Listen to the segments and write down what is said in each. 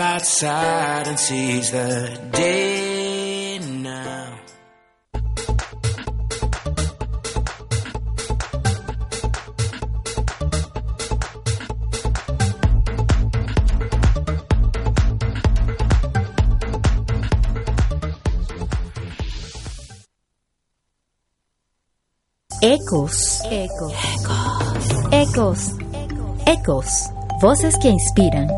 outside and the day now. Ecos. Ecos. Ecos. Ecos. Voces que inspiran.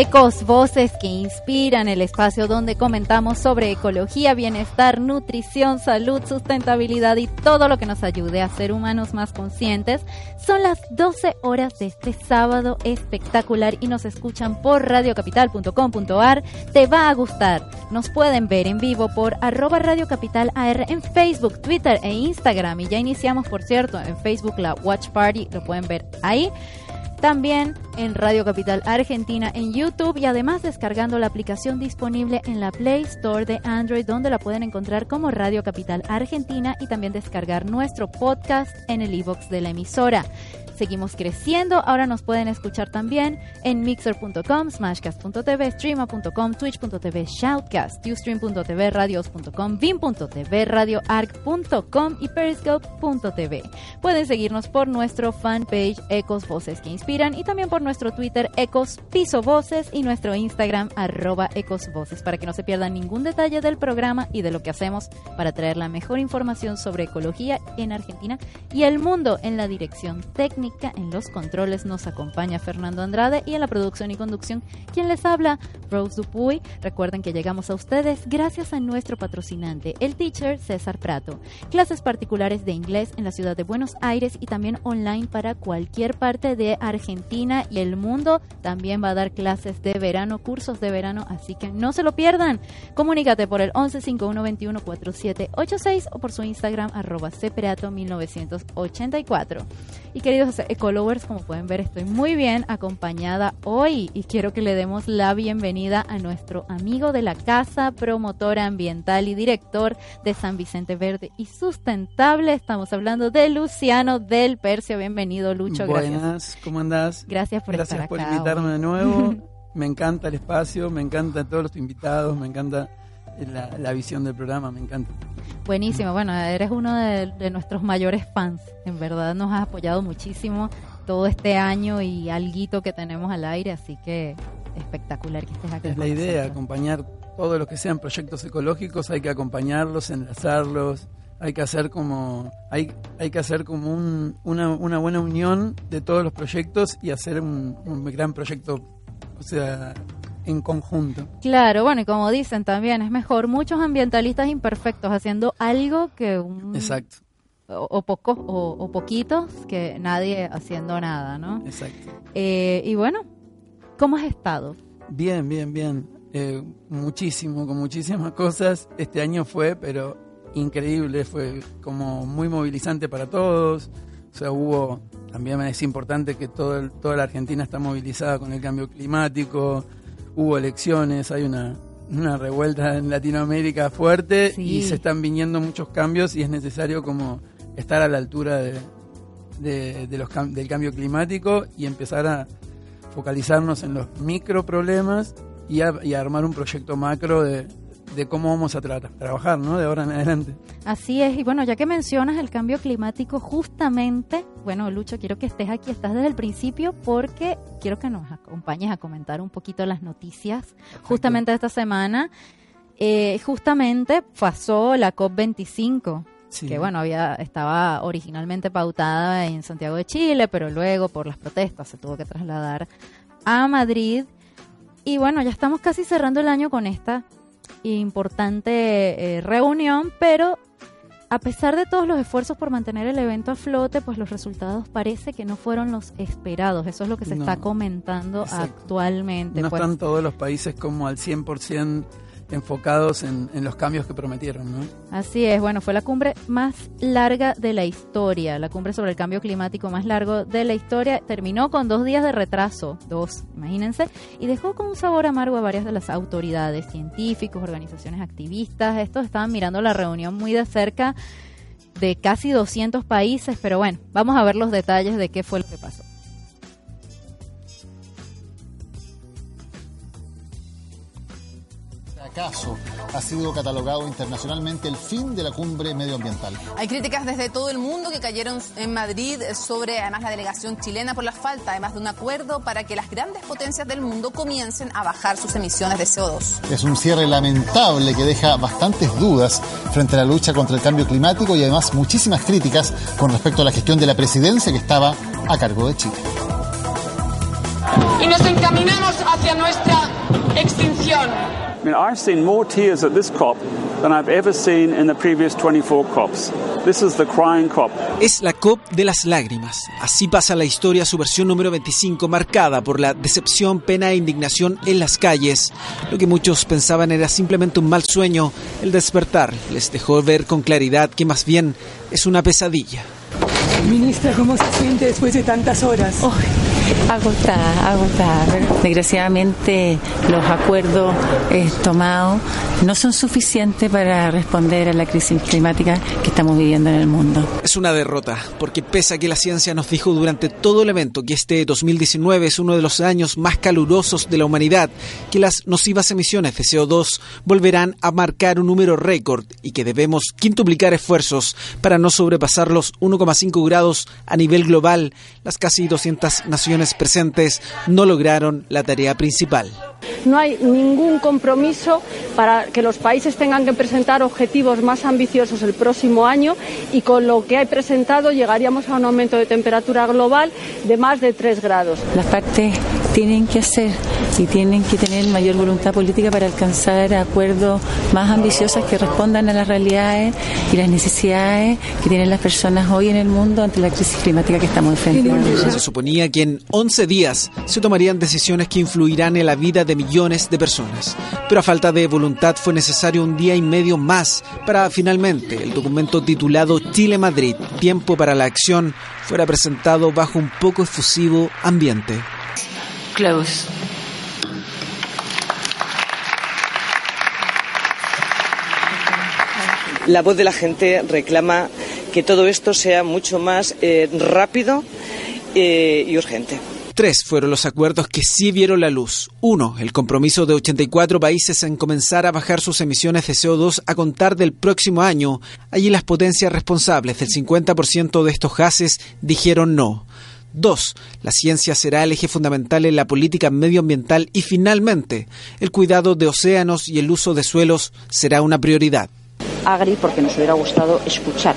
Ecos Voces que Inspiran, el espacio donde comentamos sobre ecología, bienestar, nutrición, salud, sustentabilidad y todo lo que nos ayude a ser humanos más conscientes. Son las 12 horas de este sábado espectacular y nos escuchan por radiocapital.com.ar. Te va a gustar. Nos pueden ver en vivo por arroba Radio Capital en Facebook, Twitter e Instagram. Y ya iniciamos, por cierto, en Facebook la Watch Party, lo pueden ver ahí. También en Radio Capital Argentina en YouTube y además descargando la aplicación disponible en la Play Store de Android donde la pueden encontrar como Radio Capital Argentina y también descargar nuestro podcast en el iBox de la emisora. Seguimos creciendo, ahora nos pueden escuchar también en mixer.com, smashcast.tv, streama.com, twitch.tv, shoutcast, ustream.tv, radios.com, vim.tv, radioarc.com y periscope.tv. Pueden seguirnos por nuestro fanpage Ecos Voces que Inspiran y también por nuestro Twitter Ecos Piso Voces y nuestro Instagram arroba Ecos Voces para que no se pierdan ningún detalle del programa y de lo que hacemos para traer la mejor información sobre ecología en Argentina y el mundo en la dirección técnica en los controles nos acompaña Fernando Andrade y en la producción y conducción quien les habla Rose Dupuy. Recuerden que llegamos a ustedes gracias a nuestro patrocinante, el teacher César Prato. Clases particulares de inglés en la ciudad de Buenos Aires y también online para cualquier parte de Argentina y el mundo. También va a dar clases de verano, cursos de verano, así que no se lo pierdan. Comunícate por el 11 5121 4786 o por su Instagram arroba cprato 1984. Y queridos ecolovers, como pueden ver, estoy muy bien acompañada hoy y quiero que le demos la bienvenida a nuestro amigo de la casa, promotor ambiental y director de San Vicente Verde y Sustentable. Estamos hablando de Luciano del Percio. Bienvenido, Lucho. Buenas, Gracias. ¿cómo andás? Gracias por Gracias estar por acá. invitarme hoy. de nuevo. me encanta el espacio, me encantan todos los invitados, me encanta la, la visión del programa, me encanta. Buenísimo, bueno, eres uno de, de nuestros mayores fans. En verdad nos has apoyado muchísimo todo este año y alguito que tenemos al aire, así que espectacular que estés aquí. Es la idea, nosotros. acompañar todo lo que sean proyectos ecológicos, hay que acompañarlos, enlazarlos, hay que hacer como hay, hay que hacer como un- una, una buena unión de todos los proyectos y hacer un, un gran proyecto, o sea, en conjunto. Claro, bueno, y como dicen también, es mejor muchos ambientalistas imperfectos haciendo algo que un... Exacto, O, o pocos, o, o poquitos que nadie haciendo nada, ¿no? exacto. Eh, y bueno, ¿cómo has estado? Bien, bien, bien. Eh, muchísimo, con muchísimas cosas. Este año fue, pero increíble, fue como muy movilizante para todos. O sea, hubo, también es importante que todo el- toda la Argentina está movilizada con el cambio climático, hubo elecciones, hay una, una revuelta en Latinoamérica fuerte Sí. y se están viniendo muchos cambios y es necesario como estar a la altura de, de- de los, del cambio climático y empezar a focalizarnos en los micro problemas y, a- y a armar un proyecto macro de, de cómo vamos a tra- trabajar, ¿no? De ahora en adelante. Así es, y bueno, ya que mencionas el cambio climático, justamente, bueno, Lucho, quiero que estés aquí, estás desde el principio, porque quiero que nos acompañes a comentar un poquito las noticias justamente de esta semana. Eh, justamente pasó la COP25, Sí. que bueno, había, estaba originalmente pautada en Santiago de Chile, pero luego por las protestas se tuvo que trasladar a Madrid. Y bueno, ya estamos casi cerrando el año con esta importante eh, reunión, pero a pesar de todos los esfuerzos por mantener el evento a flote, pues los resultados parece que no fueron los esperados. Eso es lo que se está comentando actualmente. No pues. están todos los países como al 100% enfocados en, los cambios que prometieron. ¿no? Así es, bueno, fue la cumbre más larga de la historia, la cumbre sobre el cambio climático más largo de la historia. Terminó con dos días de retraso, dos, imagínense, y dejó con un sabor amargo a varias de las autoridades, científicos, organizaciones activistas. Estos estaban mirando la reunión muy de cerca de casi 200 países, pero bueno, vamos a ver los detalles de qué fue lo que pasó. Caso ha sido catalogado internacionalmente el fin de la cumbre medioambiental. Hay críticas desde todo el mundo que cayeron en Madrid sobre además la delegación chilena por la falta además de un acuerdo para que las grandes potencias del mundo comiencen a bajar sus emisiones de CO2. Es un cierre lamentable que deja bastantes dudas frente a la lucha contra el cambio climático y además muchísimas críticas con respecto a la gestión de la presidencia que estaba a cargo de Chile. Y nos encaminamos hacia nuestra extinción. I mean, I've seen more tears at this COP than I've ever seen in the previous 24 COPs. This is the crying COP. Es la COP de las lágrimas. Así pasa la historia, su versión número 25, marcada por la decepción, pena e indignación en las calles. Lo que muchos pensaban era simplemente un mal sueño. El despertar les dejó ver con claridad que más bien es una pesadilla. Ministra, ¿cómo se siente después de tantas horas? Agotada, agotada. Desgraciadamente los acuerdos eh, tomados no son suficientes para responder a la crisis climática que estamos viviendo en el mundo. Es una derrota, porque pese a que la ciencia nos dijo durante todo el evento que este 2019 es uno de los años más calurosos de la humanidad, que las nocivas emisiones de CO2 volverán a marcar un número récord y que debemos quintuplicar esfuerzos para no sobrepasar los 1,5 grados a nivel global, las casi 200 naciones presentes no lograron la tarea principal. No hay ningún compromiso para que los países tengan que presentar objetivos más ambiciosos el próximo año y con lo que hay presentado llegaríamos a un aumento de temperatura global de más de 3 grados. Las partes tienen que hacer y tienen que tener mayor voluntad política para alcanzar acuerdos más ambiciosos que respondan a las realidades y las necesidades que tienen las personas hoy en el mundo ante la crisis climática que estamos enfrentando. Se suponía que en 11 días se tomarían decisiones que influirán en la vida de millones de personas, pero a falta de voluntad fue necesario un día y medio más para finalmente el documento titulado Chile-Madrid, Tiempo para la Acción, fuera presentado bajo un poco efusivo ambiente. Close. La voz de la gente reclama que todo esto sea mucho más eh, rápido eh, y urgente. Tres fueron los acuerdos que sí vieron la luz. Uno, el compromiso de 84 países en comenzar a bajar sus emisiones de CO2 a contar del próximo año. Allí las potencias responsables del 50% de estos gases dijeron no. Dos, la ciencia será el eje fundamental en la política medioambiental y finalmente, el cuidado de océanos y el uso de suelos será una prioridad. Agri porque nos hubiera gustado escuchar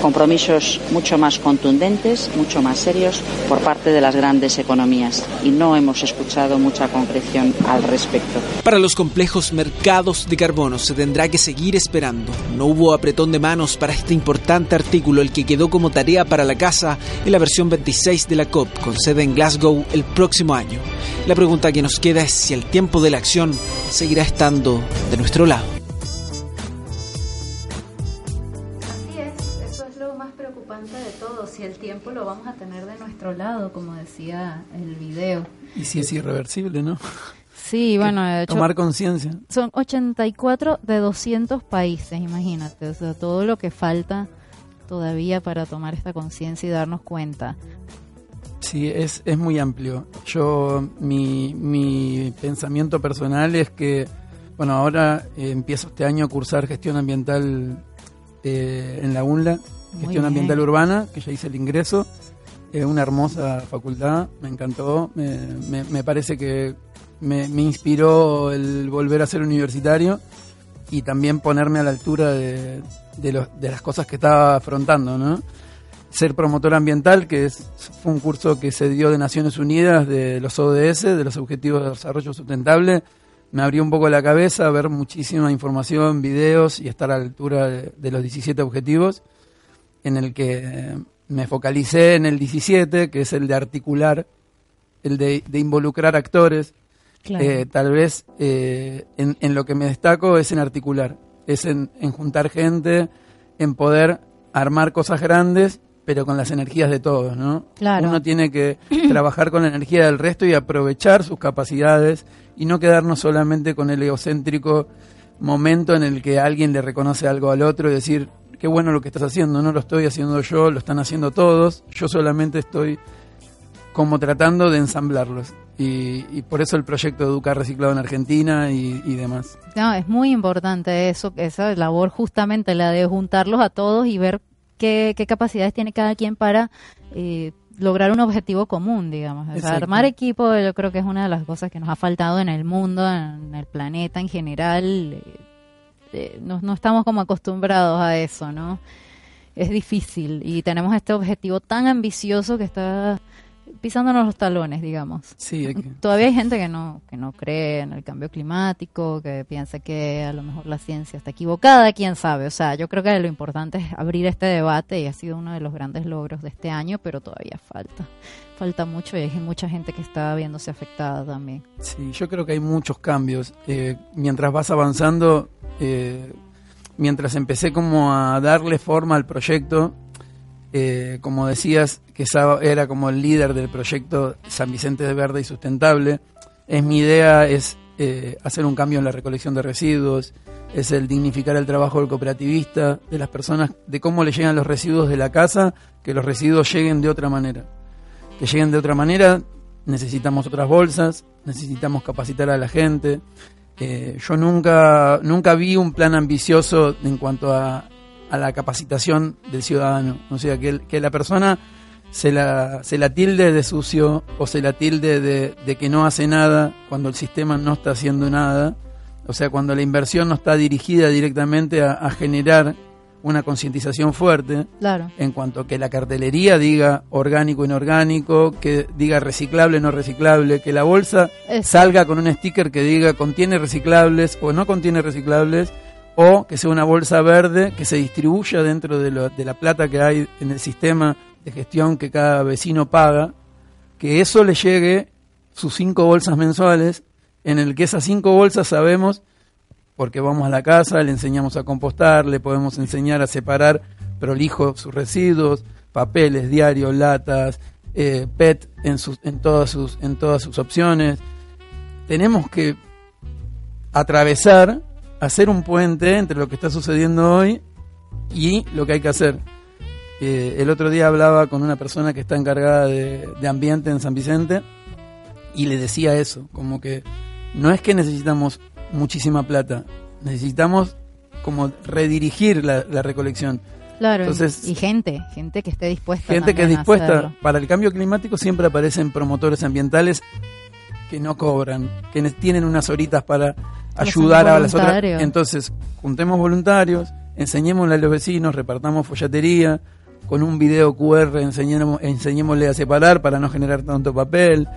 compromisos mucho más contundentes, mucho más serios por parte de las grandes economías y no hemos escuchado mucha concreción al respecto. Para los complejos mercados de carbono se tendrá que seguir esperando. No hubo apretón de manos para este importante artículo, el que quedó como tarea para la casa en la versión 26 de la COP, con sede en Glasgow el próximo año. La pregunta que nos queda es si el tiempo de la acción seguirá estando de nuestro lado. Tiempo lo vamos a tener de nuestro lado, como decía el video. Y si es irreversible, ¿no? Sí, bueno, de hecho, tomar conciencia. Son 84 de 200 países, imagínate, o sea, todo lo que falta todavía para tomar esta conciencia y darnos cuenta. Sí, es, es muy amplio. Yo, mi, mi pensamiento personal es que, bueno, ahora eh, empiezo este año a cursar gestión ambiental eh, en la UNLA Gestión Ambiental Urbana, que ya hice el ingreso. Es una hermosa facultad, me encantó. Me, me, parece que me, inspiró el volver a ser universitario y también ponerme a la altura de, de, de las cosas que estaba afrontando, ¿no? Ser promotor ambiental, que es, fue un curso que se dio de Naciones Unidas, de los ODS, de los Objetivos de Desarrollo Sustentable, me abrió un poco la cabeza ver muchísima información, videos y estar a la altura de, de los 17 objetivos, en el que me focalicé en el 17, que es el de articular, el de, de involucrar actores. Claro. Eh, tal vez eh, en, en lo que me destaco es en articular, es en, en juntar gente, en poder armar cosas grandes, pero con las energías de todos, ¿no? Claro. Uno tiene que trabajar con la energía del resto y aprovechar sus capacidades y no quedarnos solamente con el egocéntrico momento en el que alguien le reconoce algo al otro y decir, qué bueno lo que estás haciendo, no lo estoy haciendo yo, lo están haciendo todos, yo solamente estoy como tratando de ensamblarlos. Y, y por eso el proyecto de Educar Reciclado en Argentina y, y demás. No, es muy importante eso, esa labor justamente la de juntarlos a todos y ver qué, qué capacidades tiene cada quien para eh, lograr un objetivo común, digamos. O sea, Exacto. armar equipo yo creo que es una de las cosas que nos ha faltado en el mundo, en el planeta en general. Eh, no, no estamos como acostumbrados a eso, ¿no? Es difícil y tenemos este objetivo tan ambicioso que está pisándonos los talones, digamos. Sí, hay que- Todavía hay gente que no, que no cree en el cambio climático, que piensa que a lo mejor la ciencia está equivocada, quién sabe. O sea, yo creo que lo importante es abrir este debate y ha sido uno de los grandes logros de este año, pero todavía falta. Falta mucho y hay mucha gente que está viéndose afectada también. Sí, yo creo que hay muchos cambios. Eh, mientras vas avanzando, eh, mientras empecé como a darle forma al proyecto, eh, como decías, que era como el líder del proyecto San Vicente de Verde y Sustentable, es mi idea es eh, hacer un cambio en la recolección de residuos, es el dignificar el trabajo del cooperativista, de las personas, de cómo le llegan los residuos de la casa, que los residuos lleguen de otra manera. Que lleguen de otra manera, necesitamos otras bolsas, necesitamos capacitar a la gente. Eh, yo nunca, nunca vi un plan ambicioso en cuanto a, la capacitación del ciudadano. O sea, que, la persona se la, se la tilde de sucio o se la tilde de, que no hace nada cuando el sistema no está haciendo nada. O sea, cuando la inversión no está dirigida directamente a generar una concientización fuerte Claro. en cuanto a que la cartelería diga orgánico, inorgánico, que diga reciclable, no reciclable, que la bolsa salga con un sticker que diga contiene reciclables o no contiene reciclables, o que sea una bolsa verde que se distribuya dentro de, lo- de la plata que hay en el sistema de gestión que cada vecino paga, que eso le llegue sus cinco bolsas mensuales, en el que esas cinco bolsas sabemos porque vamos a la casa, le enseñamos a compostar, le podemos enseñar a separar prolijo sus residuos, papeles, diarios, latas, eh, PET en, sus, en, todas sus, en todas sus opciones. Tenemos que atravesar, hacer un puente entre lo que está sucediendo hoy y lo que hay que hacer. Eh, el otro día hablaba con una persona que está encargada de, de ambiente en San Vicente y le decía eso, como que no es que necesitamos muchísima plata, necesitamos como redirigir la, la recolección. Claro. Entonces, y gente, gente que esté dispuesta. gente que es dispuesta para el cambio climático siempre aparecen promotores ambientales que no cobran, que ne- tienen unas horitas para ayudar a las otras. Entonces, juntemos voluntarios, enseñémosle a los vecinos, repartamos follatería, con un video QR enseñemos, enseñémosle a separar para no generar tanto papel.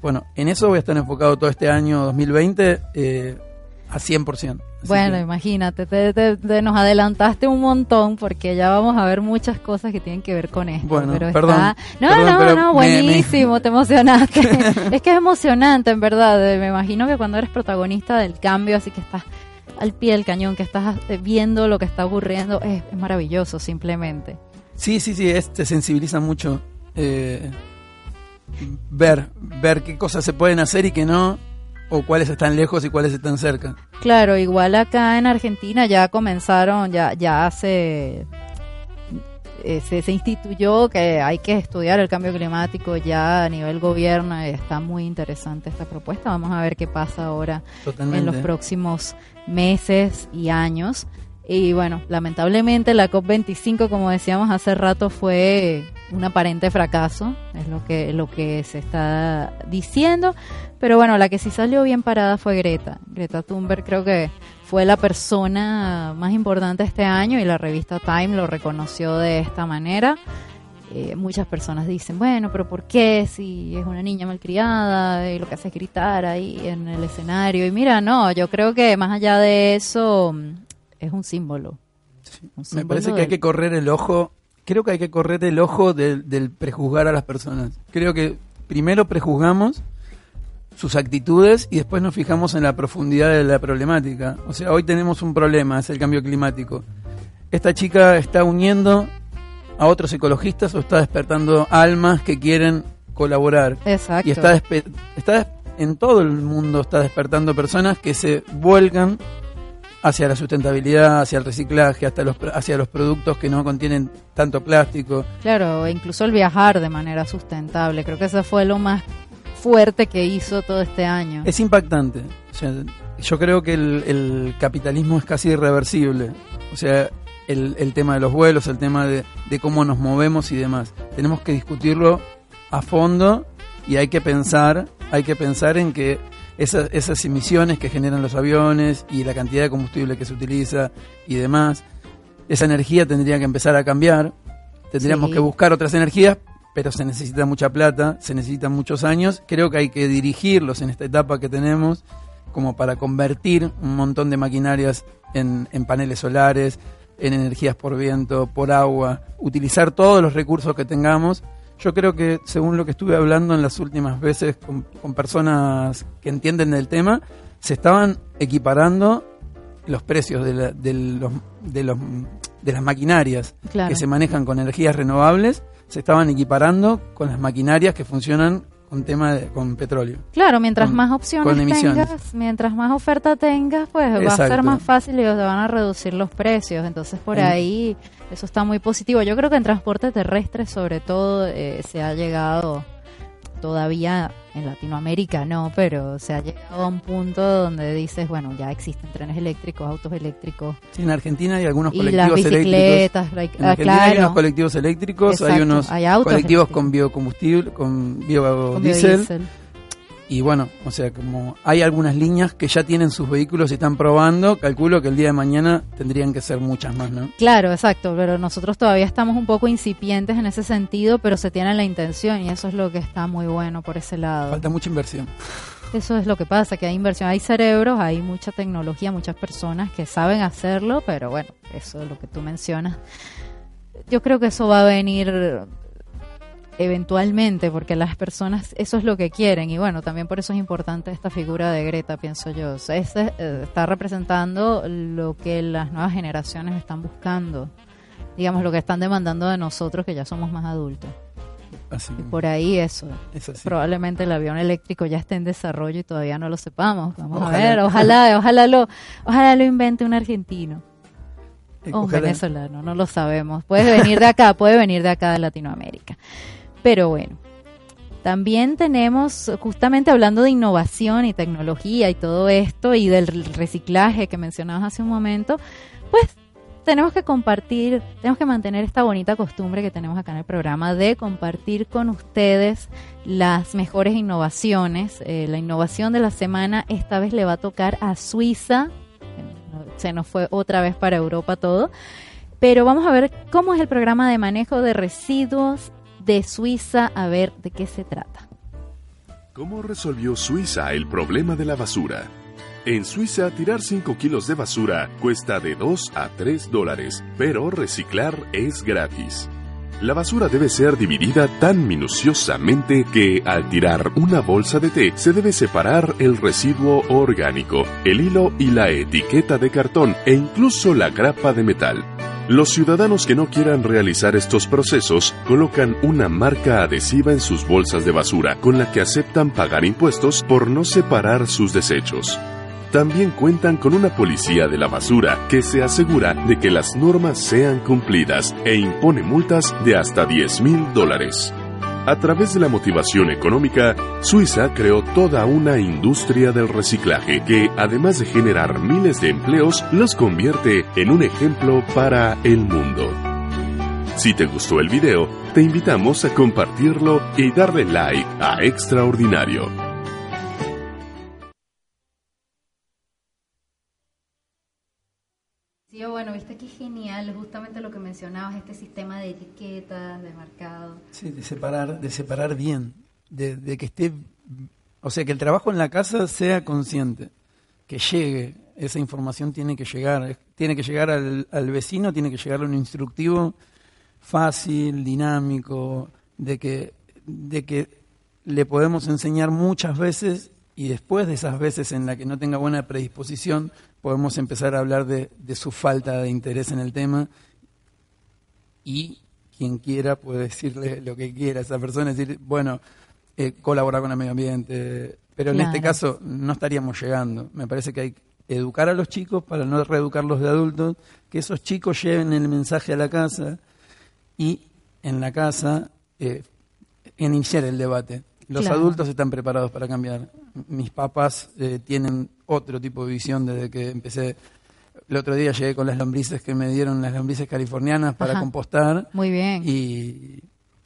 Bueno, en eso voy a estar enfocado todo este año 2020 eh, a 100%. Así Bueno, que- imagínate, te, te- te nos adelantaste un montón porque ya vamos a ver muchas cosas que tienen que ver con esto. Bueno, pero perdón, está... No, perdón, no, pero no, me- me- buenísimo, te emocionaste. es que es emocionante, en verdad. eh, Me imagino que cuando eres protagonista del cambio, así que estás al pie del cañón, que estás eh, viendo lo que está ocurriendo, es, es maravilloso, simplemente. Sí, sí, sí, es, te sensibiliza mucho eh, ver, ver qué cosas se pueden hacer y qué no, o cuáles están lejos y cuáles están cerca. Claro, igual acá en Argentina ya comenzaron, ya, ya se, eh, se, se instituyó que hay que estudiar el cambio climático ya a nivel gobierno y está muy interesante esta propuesta. Vamos a ver qué pasa ahora Totalmente. en los próximos meses y años. Y bueno, lamentablemente la COP25, como decíamos hace rato, fue un aparente fracaso, es lo que, lo que se está diciendo. Pero bueno, la que sí salió bien parada fue Greta. Greta Thunberg creo que fue la persona más importante este año y la revista Time lo reconoció de esta manera. eh, muchas personas dicen, bueno, pero ¿por qué si es una niña malcriada y lo que hace es gritar ahí en el escenario? Y mira, no, yo creo que más allá de eso mm, es un símbolo. Un Me parece que hay que correr el ojo, creo que hay que correr el ojo del, del prejuzgar a las personas. Creo que primero prejuzgamos sus actitudes y después nos fijamos en la profundidad de la problemática. O sea, hoy tenemos un problema, es el cambio climático. Esta chica está uniendo a otros ecologistas o está despertando almas que quieren colaborar. Exacto. Y está, está en todo el mundo está despertando personas que se vuelcan hacia la sustentabilidad, hacia el reciclaje, hasta los, hacia los productos que no contienen tanto plástico. Claro, incluso el viajar de manera sustentable. Creo que eso fue lo más fuerte que hizo todo este año. Es impactante. O sea, yo creo que el, el capitalismo es casi irreversible. O sea, el, el tema de los vuelos, el tema de, de cómo nos movemos y demás. Tenemos que discutirlo a fondo y hay que pensar, hay que pensar en que esa- esas emisiones que generan los aviones y la cantidad de combustible que se utiliza y demás, esa energía tendría que empezar a cambiar. Tendríamos Sí. que buscar otras energías, pero se necesita mucha plata, se necesitan muchos años. Creo que hay que dirigirlos en esta etapa que tenemos como para convertir un montón de maquinarias en, en paneles solares, en energías por viento, por agua, utilizar todos los recursos que tengamos. Yo creo que, según lo que estuve hablando en las últimas veces con, con personas que entienden del tema, se estaban equiparando los precios de, la- de los, de, los, de las maquinarias Claro. que se manejan con energías renovables, se estaban equiparando con las maquinarias que funcionan con tema de, con petróleo. Claro, mientras Con- más opciones tengas, mientras más oferta tengas, pues va a ser más fácil y se van a reducir los precios. Entonces, por En- ahí, eso está muy positivo. Yo creo que en transporte terrestre, sobre todo, eh, se ha llegado todavía en Latinoamérica, no, pero se ha llegado a un punto donde dices, bueno, ya existen trenes eléctricos, autos eléctricos. Sí, en Argentina hay algunos Y colectivos las bicicletas, eléctricos. En ah, Argentina hay claro. unos colectivos eléctricos, hay unos hay colectivos con biocombustible, con biodiesel. Con biodiesel. Y bueno, o sea, como hay algunas líneas que ya tienen sus vehículos y están probando, calculo que el día de mañana tendrían que ser muchas más, ¿no? Claro, exacto, pero nosotros todavía estamos un poco incipientes en ese sentido, pero se tiene la intención y eso es lo que está muy bueno por ese lado. Falta mucha inversión. Eso es lo que pasa, que hay inversión, hay cerebros, hay mucha tecnología, muchas personas que saben hacerlo, pero bueno, eso es lo que tú mencionas. Yo creo que eso va a venir eventualmente, porque las personas eso es lo que quieren y bueno, también por eso es importante esta figura de Greta, pienso yo. O sea, este, eh, está representando lo que las nuevas generaciones están buscando, digamos, lo que están demandando de nosotros que ya somos más adultos. Así. Y por ahí eso. Probablemente el avión eléctrico ya esté en desarrollo y todavía no lo sepamos. Vamos Ojalá. a ver, ojalá, ojalá lo, ojalá lo invente un argentino. O un ojalá. venezolano, no lo sabemos. Puede venir de acá, puede venir de acá de Latinoamérica. Pero bueno, también tenemos, justamente hablando de innovación y tecnología y todo esto, y del reciclaje que mencionabas hace un momento, pues tenemos que compartir, tenemos que mantener esta bonita costumbre que tenemos acá en el programa de compartir con ustedes las mejores innovaciones. Eh, la innovación de la semana esta vez le va a tocar a Suiza. Se nos fue otra vez para Europa todo. Pero vamos a ver cómo es el programa de manejo de residuos de Suiza, a ver de qué se trata. ¿Cómo resolvió Suiza el problema de la basura? En Suiza, tirar 5 kilos de basura cuesta de 2 a 3 dólares, pero reciclar es gratis. La basura debe ser dividida tan minuciosamente que al tirar una bolsa de té se debe separar el residuo orgánico, el hilo y la etiqueta de cartón e incluso la grapa de metal. Los ciudadanos que no quieran realizar estos procesos colocan una marca adhesiva en sus bolsas de basura con la que aceptan pagar impuestos por no separar sus desechos. También cuentan con una policía de la basura que se asegura de que las normas sean cumplidas e impone multas de hasta 10 mil dólares. A través de la motivación económica, Suiza creó toda una industria del reciclaje que, además de generar miles de empleos, los convierte en un ejemplo para el mundo. Si te gustó el video, te invitamos a compartirlo y darle like a Extraordinario. Sí, bueno, viste que genial, justamente lo que mencionabas, este sistema de etiquetas, de marcado. Sí, de separar, de separar bien, de, de que esté, o sea, que el trabajo en la casa sea consciente, que llegue, esa información tiene que llegar, tiene que llegar al, al vecino, tiene que llegar a un instructivo fácil, dinámico, de que, de que le podemos enseñar muchas veces y después de esas veces en la que no tenga buena predisposición, podemos empezar a hablar de, de su falta de interés en el tema y quien quiera puede decirle lo que quiera a esa persona, decir, bueno, eh, colaborar con el medio ambiente, pero en este caso no estaríamos llegando. Me parece que hay que educar a los chicos para no reeducarlos de adultos, que esos chicos lleven el mensaje a la casa y en la casa eh, iniciar el debate. Los Claro. adultos están preparados para cambiar. Mis papás eh, tienen otro tipo de visión desde que empecé. El otro día llegué con las lombrices que me dieron, las lombrices californianas para Ajá. compostar. Muy bien. Y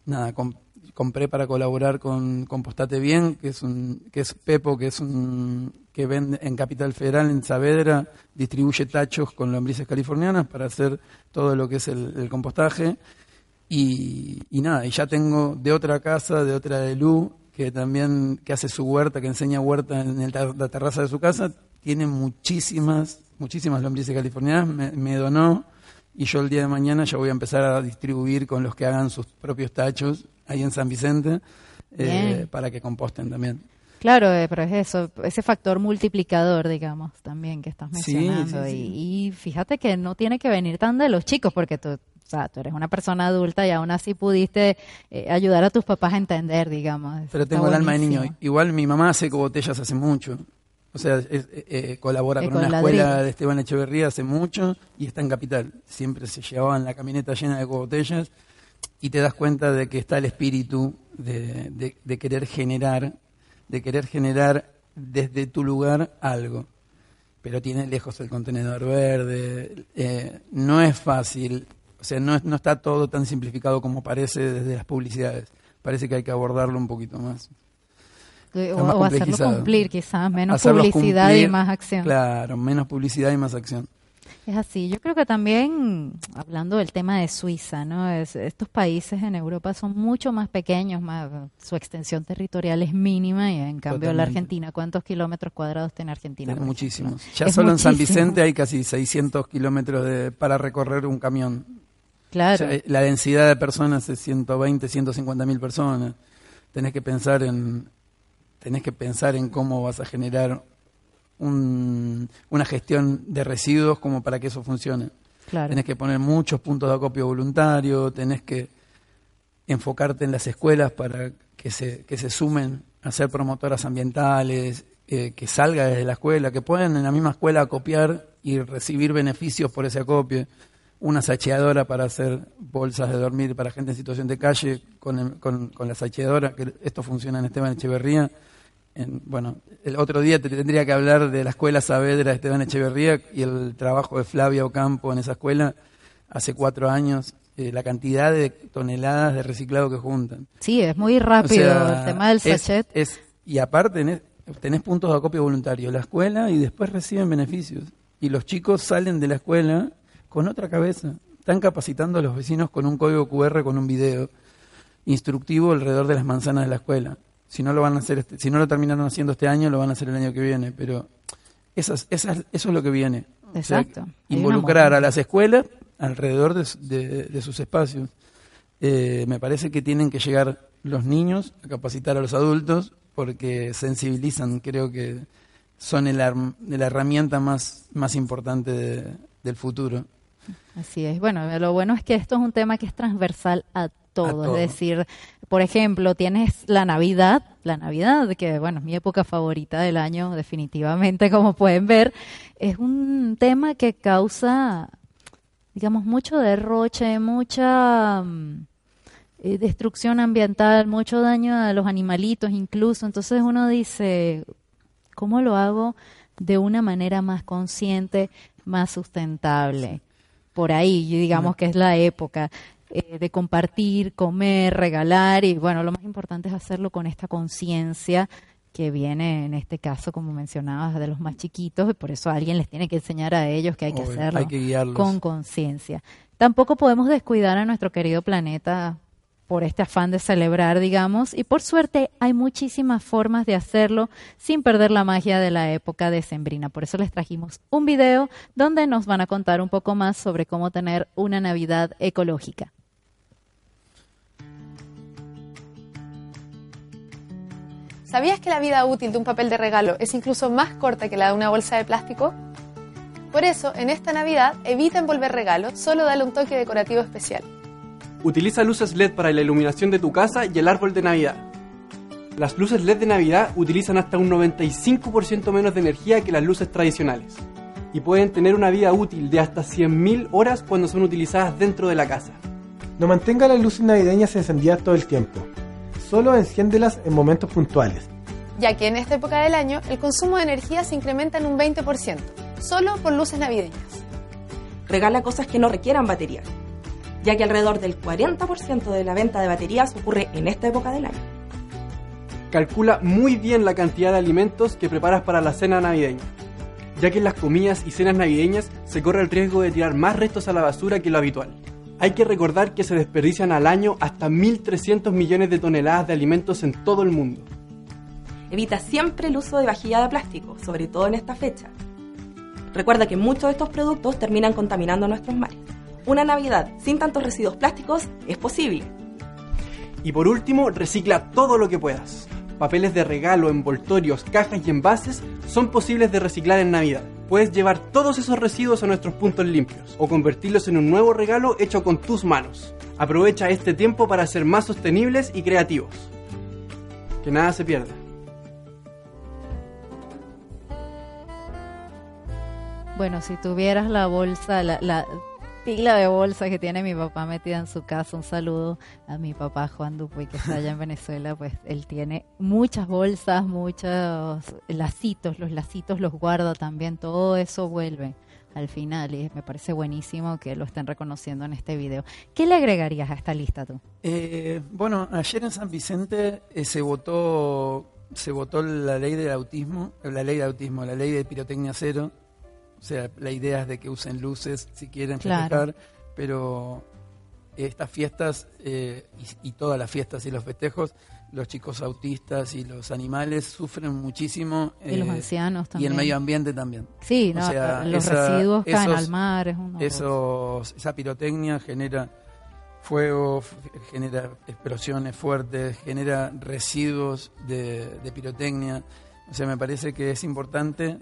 nada, com- compré para colaborar con Compostate Bien, que es un que es Pepo, que es un que vende en Capital Federal en Saavedra, distribuye tachos con lombrices californianas para hacer todo lo que es el, el compostaje. Y, y nada, y ya tengo de otra casa, de otra de Lu, que también que hace su huerta, que enseña huerta en el la terraza de su casa, tiene muchísimas, muchísimas lombrices californianas, me, me donó y yo el día de mañana ya voy a empezar a distribuir con los que hagan sus propios tachos ahí en San Vicente eh, para que composten también. Claro, eh, pero es eso, ese factor multiplicador, digamos, también que estás Sí, mencionando. sí, sí. Y, y fíjate que no tiene que venir tan de los chicos, porque tú, o sea, tú eres una persona adulta y aún así pudiste eh, ayudar a tus papás a entender, digamos. Pero tengo el alma de niño. Igual mi mamá hace botellas hace mucho. O sea, es- eh, eh, colabora con una escuela de Esteban Echeverría hace mucho y está en Capital. Siempre se llevaban la camioneta llena de botellas y te das cuenta de que está el espíritu de, de- de querer generar, de querer generar desde tu lugar algo. Pero tiene lejos el contenedor verde. eh, no es fácil. O sea, no, no está todo tan simplificado como parece desde las publicidades. Parece que hay que abordarlo un poquito más. O, más o hacerlo cumplir, quizás, menos Hacerlos publicidad y más acción. Claro, menos publicidad y más acción. Es así. Yo creo que también, hablando del tema de Suiza, ¿no? Es- estos países en Europa son mucho más pequeños, más, su extensión territorial es mínima y en cambio la. Argentina, ¿cuántos kilómetros cuadrados tiene Argentina? Tiene muchísimos. Ya Es solo en San. Vicente hay casi 600 kilómetros de- para recorrer un camión. Claro. O sea, eh, la densidad de personas es 120, 150 mil personas. Tenés que pensar en tenés que pensar en cómo vas a generar un- una gestión de residuos como para que eso funcione. Claro. Tenés que poner muchos puntos de acopio voluntario, tenés que enfocarte en las escuelas para que se, que se sumen a ser promotoras ambientales, eh, que salga desde la escuela, que puedan en la misma escuela acopiar y recibir beneficios por ese acopio. Una sacheadora para hacer bolsas de dormir para gente en situación de calle con, el- con, con la sacheadora, que esto funciona en Esteban Echeverría. En- bueno, el otro día te tendría que hablar de la escuela Saavedra de Esteban Echeverría y el trabajo de Flavia Ocampo en esa escuela hace cuatro años, eh, la cantidad de toneladas de reciclado que juntan. Sí, es muy rápido O sea, el tema del es- sachet. es- y aparte tenés, tenés puntos de acopio voluntario, la escuela y después reciben beneficios. Y los chicos salen de la escuela con otra cabeza. Están capacitando a los vecinos con un código QR, con un video instructivo alrededor de las manzanas de la escuela. Si no lo van a hacer, este- si no lo terminaron haciendo este año, lo van a hacer el año que viene. Pero esas, esas, eso es lo que viene. O sea, Exacto. Involucrar a las escuelas alrededor de, de- de sus espacios. Eh, me parece que tienen que llegar los niños a capacitar a los adultos porque sensibilizan, creo que son el arm- la herramienta más, más importante de- del futuro. Así es. Bueno, lo bueno es que esto es un tema que es transversal a todo. todo. Es decir, por ejemplo, tienes la Navidad, la Navidad, que bueno, es mi época favorita del año, definitivamente, como pueden ver, es un tema que causa, digamos, mucho derroche, mucha mm, eh, destrucción ambiental, mucho daño a los animalitos incluso. Entonces uno dice, ¿cómo lo hago de una manera más consciente, más sustentable? Por ahí, digamos que es la época eh, de compartir, comer, regalar y bueno, lo más importante es hacerlo con esta conciencia que viene en este caso, como mencionabas, de los más chiquitos, y por eso alguien les tiene que enseñar a ellos que hay que Obvio, hacerlo hay que guiarlos. con conciencia. Tampoco podemos descuidar a nuestro querido planeta por este afán de celebrar, digamos, y por suerte hay muchísimas formas de hacerlo sin perder la magia de la época decembrina. Por eso les trajimos un video donde nos van a contar un poco más sobre cómo tener una Navidad ecológica. ¿Sabías que la vida útil de un papel de regalo es incluso más corta que la de una bolsa de plástico? Por eso, en esta Navidad, evita envolver regalos, solo dale un toque decorativo especial. Utiliza luces LED para la iluminación de tu casa y el árbol de Navidad. Las luces LED de Navidad utilizan hasta un 95% menos de energía que las luces tradicionales y pueden tener una vida útil de hasta 100.000 horas cuando son utilizadas dentro de la casa. No mantenga las luces navideñas encendidas todo el tiempo. Solo enciéndelas en momentos puntuales. Ya que en esta época del año el consumo de energía se incrementa en un 20%, solo por luces navideñas. Regala cosas que no requieran batería, ya que alrededor del 40% de la venta de baterías ocurre en esta época del año. Calcula muy bien la cantidad de alimentos que preparas para la cena navideña, ya que en las comidas y cenas navideñas se corre el riesgo de tirar más restos a la basura que lo habitual. Hay que recordar que se desperdician al año hasta 1.300 millones de toneladas de alimentos en todo el mundo. Evita siempre el uso de vajilla de plástico, sobre todo en esta fecha. Recuerda que muchos de estos productos terminan contaminando nuestros mares. Una Navidad sin tantos residuos plásticos es posible. Y por último, recicla todo lo que puedas. Papeles de regalo, envoltorios, cajas y envases son posibles de reciclar en Navidad. Puedes llevar todos esos residuos a nuestros puntos limpios o convertirlos en un nuevo regalo hecho con tus manos. Aprovecha este tiempo para ser más sostenibles y creativos. Que nada se pierda. Bueno, si tuvieras la bolsa, la, la pila de bolsa que tiene mi papá metida en su casa, un saludo a mi papá Juan Dupuy, que está allá en Venezuela, pues él tiene muchas bolsas, muchos lacitos, los lacitos los guarda también, todo eso vuelve al final y me parece buenísimo que lo estén reconociendo en este video. ¿Qué le agregarías a esta lista tú? Eh, bueno, ayer en San Vicente eh, se votó se votó la ley del autismo, la ley de autismo, la ley de pirotecnia cero. O sea, la idea es de que usen luces si quieren festejar, Claro. pero estas fiestas eh, y, y todas las fiestas y los festejos, los chicos autistas y los animales sufren muchísimo. Y los eh, ancianos Y el también. medio ambiente también. Sí, O no, sea, los esa- residuos caen esos- al mar, es un esos- esa pirotecnia genera fuego, genera explosiones fuertes, genera residuos de, de pirotecnia. O sea, me parece que es importante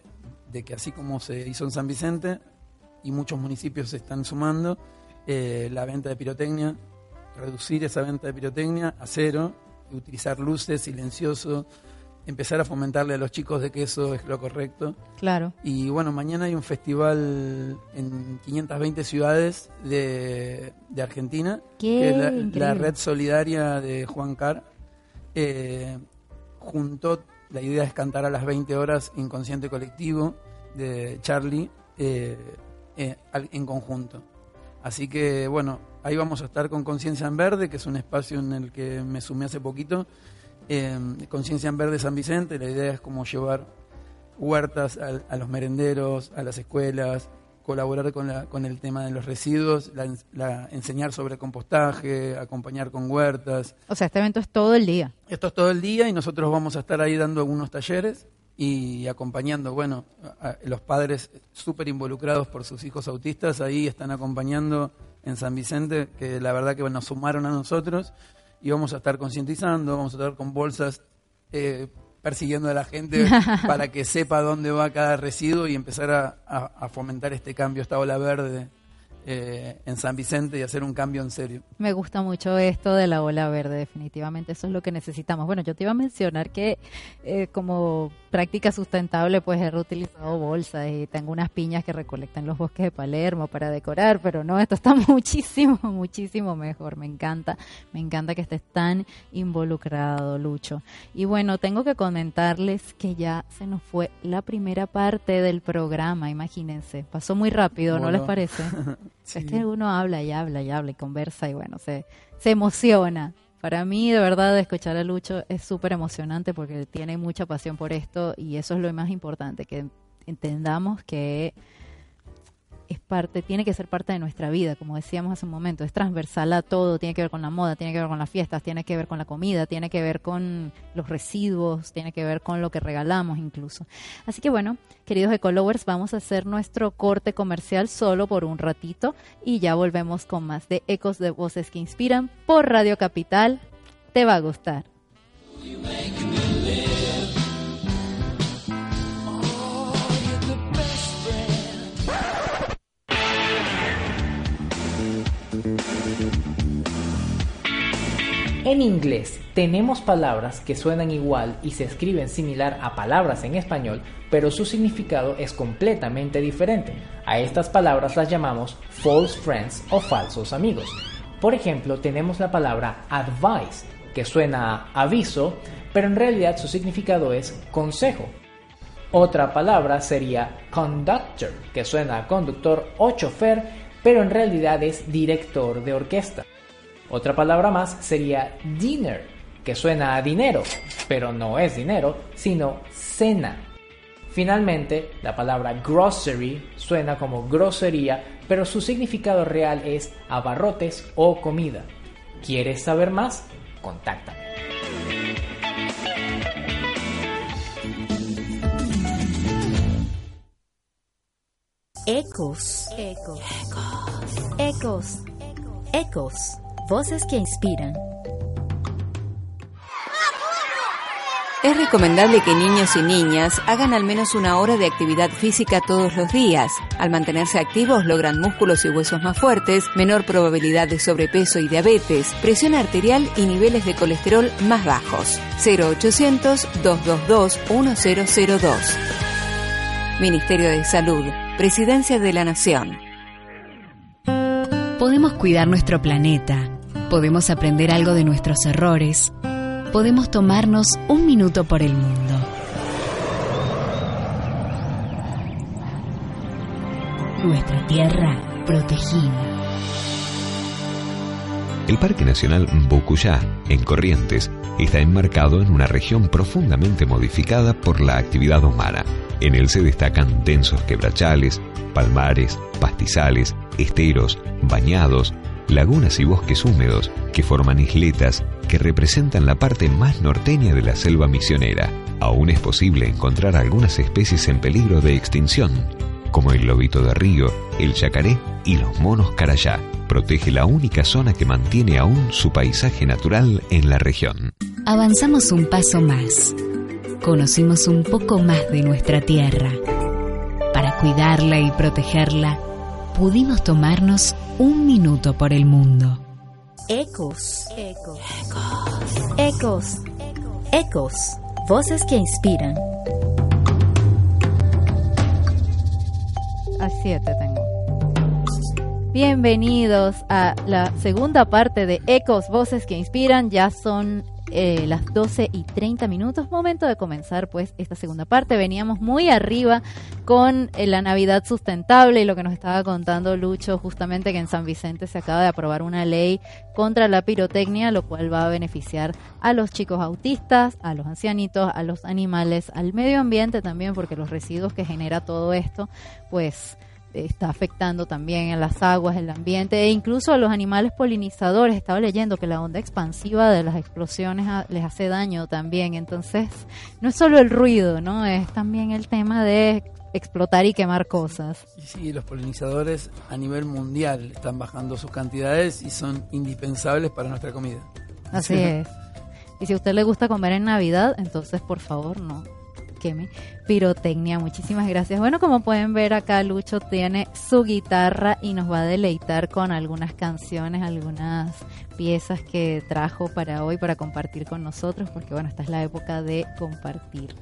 de que así como se hizo en San Vicente y muchos municipios se están sumando, eh, la venta de pirotecnia, reducir esa venta de pirotecnia a cero, utilizar luces, silencioso, empezar a fomentarle a los chicos de que eso es lo correcto. Claro. Y bueno, mañana hay un festival en 520 ciudades de, de Argentina, Qué que es la, red solidaria de Juan Car. Eh, juntó, la idea es cantar a las 20 horas Inconsciente Colectivo de Charlie eh, eh, en conjunto. Así que bueno, ahí vamos a estar con Conciencia en Verde, que es un espacio en el que me sumé hace poquito. Eh, Conciencia en Verde San Vicente, la idea es como llevar huertas a los merenderos, a las escuelas, colaborar con, la, con el tema de los residuos, la, la- enseñar sobre compostaje, acompañar con huertas. O sea, este evento es todo el día. Esto es todo el día y nosotros vamos a estar ahí dando algunos talleres y acompañando, bueno, a- a los padres súper involucrados por sus hijos autistas, ahí están acompañando en San Vicente, que la verdad que nos sumaron a nosotros y vamos a estar concientizando, vamos a estar con bolsas eh, persiguiendo a la gente para que sepa dónde va cada residuo y empezar a, a- a fomentar este cambio, esta ola verde eh, en San Vicente y hacer un cambio en serio. Me gusta mucho esto de la ola verde, definitivamente eso es lo que necesitamos. Bueno, yo te iba a mencionar que eh, como práctica sustentable pues he reutilizado bolsas y tengo unas piñas que recolectan los bosques de Palermo para decorar, pero no, esto está muchísimo, muchísimo mejor. Me encanta, me encanta que estés tan involucrado, Lucho. Y bueno, tengo que comentarles que ya se nos fue la primera parte del programa, imagínense. Pasó muy rápido, ¿no les parece? Sí. Es que uno habla y habla y habla y conversa y bueno, se, se emociona. Para mí, de verdad, escuchar a Lucho es súper emocionante porque tiene mucha pasión por esto y eso es lo más importante, que entendamos que es parte, tiene que ser parte de nuestra vida, como decíamos hace un momento, es transversal a todo, tiene que ver con la moda, tiene que ver con las fiestas, tiene que ver con la comida, tiene que ver con los residuos, tiene que ver con lo que regalamos incluso. Así que bueno, queridos ecolowers, vamos a hacer nuestro corte comercial solo por un ratito y ya volvemos con más de Ecos de Voces que Inspiran por Radio Capital. Te va a gustar. En inglés tenemos palabras que suenan igual y se escriben similar a palabras en español, pero su significado es completamente diferente. A estas palabras las llamamos false friends o falsos amigos. Por ejemplo, tenemos la palabra advice, que suena a aviso, pero en realidad su significado es consejo. Otra palabra sería conductor, que suena a conductor o chofer, pero en realidad es director de orquesta. Otra palabra más sería dinner, que suena a dinero, pero no es dinero, sino cena. Finalmente, la palabra grocery suena como grosería, pero su significado real es abarrotes o comida. ¿Quieres saber más? Contáctame. Ecos. Ecos. Ecos. Ecos. Voces que inspiran. Es recomendable que niños y niñas hagan al menos una hora de actividad física todos los días. Al mantenerse activos logran músculos y huesos más fuertes, menor probabilidad de sobrepeso y diabetes, presión arterial y niveles de colesterol más bajos. 0800-222-1002. Ministerio de Salud, Presidencia de la Nación. Podemos cuidar nuestro planeta podemos aprender algo de nuestros errores, podemos tomarnos un minuto por el mundo. Nuestra tierra protegida. El Parque Nacional Bocuyá, en Corrientes, está enmarcado en una región profundamente modificada por la actividad humana. En él se destacan densos quebrachales, palmares, pastizales, esteros, bañados, lagunas y bosques húmedos que forman isletas que representan la parte más norteña de la selva misionera. Aún es posible encontrar algunas especies en peligro de extinción, como el lobito de río, el yacaré y los monos carayá. Protege la única zona que mantiene aún su paisaje natural en la región. Avanzamos un paso más. Conocimos un poco más de nuestra tierra. Para cuidarla y protegerla, pudimos tomarnos un minuto por el mundo. Ecos. Ecos. Ecos. Ecos. Voces que inspiran. A siete tengo. Bienvenidos a la segunda parte de Ecos, Voces que Inspiran. Ya son eh, las 12 y 30 minutos. Momento de comenzar pues esta segunda parte. Veníamos muy arriba con eh, la Navidad sustentable y lo que nos estaba contando Lucho justamente que en San Vicente se acaba de aprobar una ley contra la pirotecnia, lo cual va a beneficiar a los chicos autistas, a los ancianitos, a los animales, al medio ambiente también, porque los residuos que genera todo esto, pues está afectando también en las aguas, el ambiente e incluso a los animales polinizadores. Estaba leyendo que la onda expansiva de las explosiones les hace daño también. Entonces, no es solo el ruido, ¿no? Es también el tema de explotar y quemar cosas. Sí, los polinizadores a nivel mundial están bajando sus cantidades y son indispensables para nuestra comida. Así es. Y si a usted le gusta comer en Navidad, entonces por favor no pirotecnia. Muchísimas gracias. Bueno, como pueden ver acá, Lucho tiene su guitarra y nos va a deleitar con algunas canciones, algunas piezas que trajo para hoy para compartir con nosotros, porque bueno, esta es la época de compartir.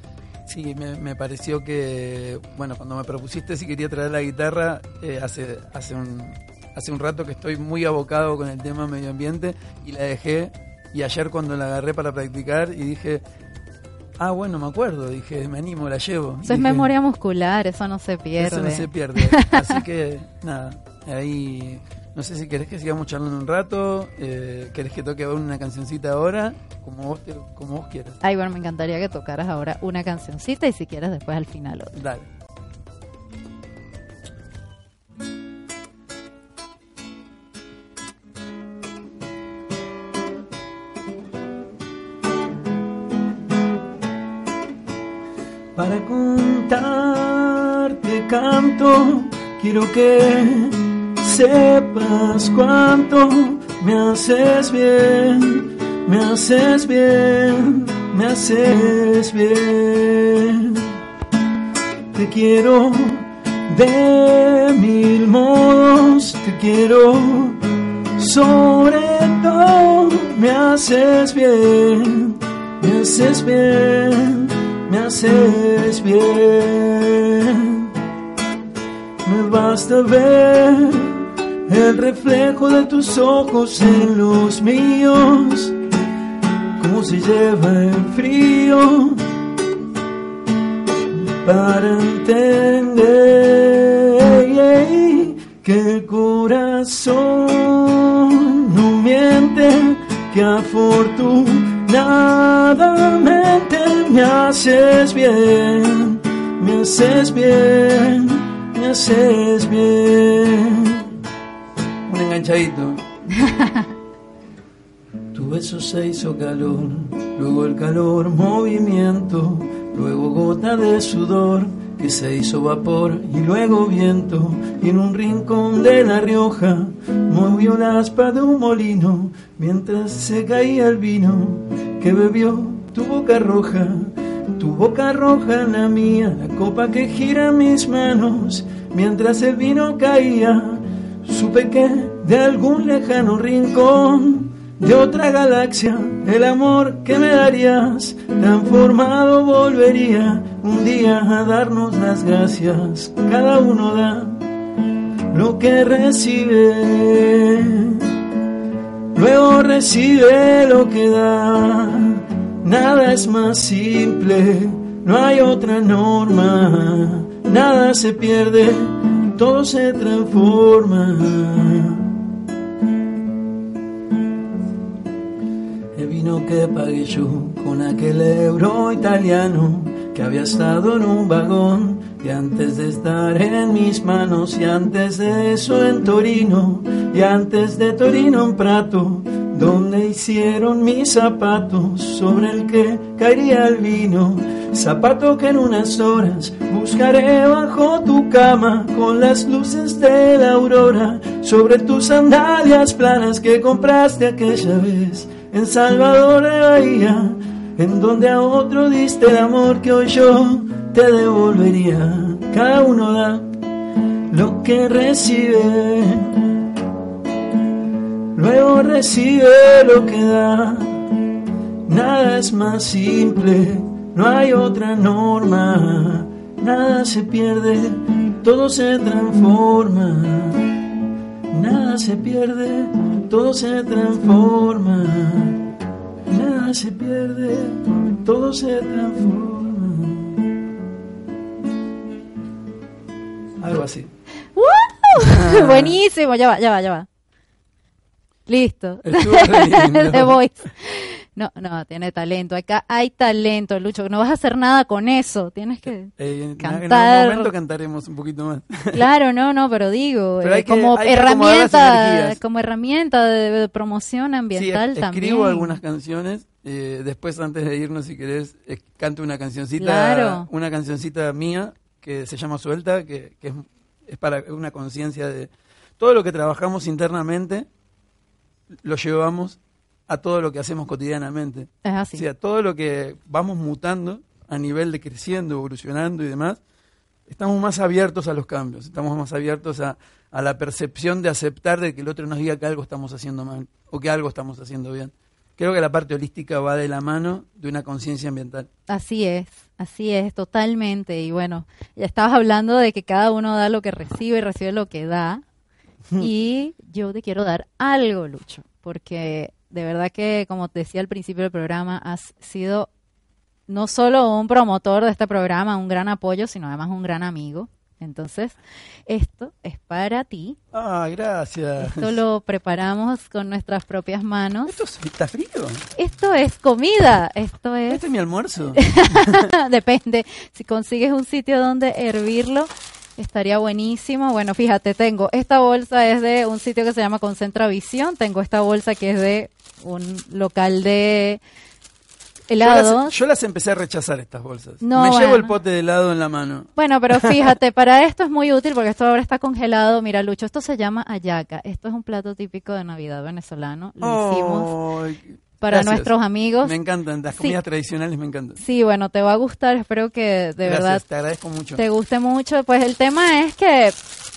Sí, me, pareció que, bueno, cuando me propusiste si quería traer la guitarra, eh, hace, hace, un, hace un rato que estoy muy abocado con el tema medio ambiente y la dejé. Y ayer cuando la agarré para practicar y dije, Ah, bueno, me acuerdo, dije, me animo, la llevo. Eso es memoria muscular, eso no se pierde. Eso no se pierde. Así que, nada, ahí No sé si querés que sigamos charlando un rato, eh, querés que toque una cancioncita ahora, como vos, te- como vos quieras. Ay, bueno, me encantaría que tocaras ahora una cancioncita y si quieres después al final otra. Dale. Para contarte canto, quiero que sepas cuánto me haces bien, me haces bien, me haces bien. Te quiero de mil modos, te quiero sobre todo, me haces bien, me haces bien, me haces bien. Me basta ver el reflejo de tus ojos en los míos, cómo se lleva el frío para entender que el corazón no miente, que afortunadamente me haces bien, me haces bien, me haces bien. Un enganchadito. Tu beso se hizo calor, luego el calor movimiento, luego gota de sudor que se hizo vapor y luego viento y en un rincón de La Rioja movió la aspa de un molino mientras se caía el vino que bebió tu boca roja, tu boca roja la mía, la copa que gira mis manos mientras el vino caía, supe que de algún lejano rincón de otra galaxia, el amor que me darías, transformado volvería un día a darnos las gracias. Cada uno da lo que recibe, luego recibe lo que da. Nada es más simple, no hay otra norma, nada se pierde, todo se transforma. El vino que pagué yo con aquel euro italiano que había estado en un vagón y antes de estar en mis manos y antes de eso en Torino y antes de Torino en Prato donde hicieron mis zapatos sobre el que caería el vino zapato que en unas horas buscaré bajo tu cama con las luces de la aurora sobre tus sandalias planas que compraste aquella vez. En Salvador de Bahía, en donde a otro diste el amor que hoy yo te devolvería. Cada uno da lo que recibe, luego recibe lo que da. Nada es más simple, no hay otra norma, nada se pierde, todo se transforma. Nada se pierde, todo se transforma. Nada se pierde, todo se transforma. Algo así. ¡Woo! Buenísimo, ya va, ya va, ya va. Listo. The Voice. No, no, tiene talento. Acá hay talento, Lucho. No vas a hacer nada con eso. Tienes que Eh, en- cantar. En un momento cantaremos un poquito más. Claro, no, no, pero digo, Pero eh, que- como herramienta, como herramienta de, de promoción ambiental también. escribo algunas canciones. eh, después, antes de irnos, si querés, canto una cancioncita, Claro. una cancioncita mía que se llama Suelta, que, que es, es para una conciencia de todo lo que trabajamos internamente, lo llevamos a todo lo que hacemos cotidianamente. Es así. O sea, todo lo que vamos mutando a nivel de creciendo, evolucionando y demás, estamos más abiertos a los cambios, estamos más abiertos a, a la percepción de aceptar de que el otro nos diga que algo estamos haciendo mal o que algo estamos haciendo bien. Creo que la parte holística va de la mano de una conciencia ambiental. Así es, así es, totalmente. Y bueno, ya estabas hablando de que cada uno da lo que recibe y recibe lo que da. Y yo te quiero dar algo, Lucho, porque de verdad que, como te decía al principio del programa, has sido no solo un promotor de este programa, un gran apoyo, sino además un gran amigo. Entonces, esto es para ti. Ah, gracias. Esto lo preparamos con nuestras propias manos. ¿Esto está frío? Esto es comida. Esto es. Este es mi almuerzo. Depende. Si consigues un sitio donde hervirlo, estaría buenísimo. Bueno, fíjate, tengo esta bolsa es de un sitio que se llama Concentra Visión. Tengo esta bolsa que es de un local de helado. Yo las, empecé a rechazar estas bolsas. No, Me llevo el pote de helado en la mano. Bueno, pero fíjate, para esto es muy útil porque esto ahora está congelado. Mira, Lucho, esto se llama ayaca. Esto es un plato típico de Navidad venezolano. Lo hicimos Ay, para gracias. nuestros amigos. Me encantan, las Sí. comidas tradicionales me encantan. Sí, bueno, te va a gustar. Espero que de Gracias, verdad te agradezco mucho. te guste mucho. Pues el tema es que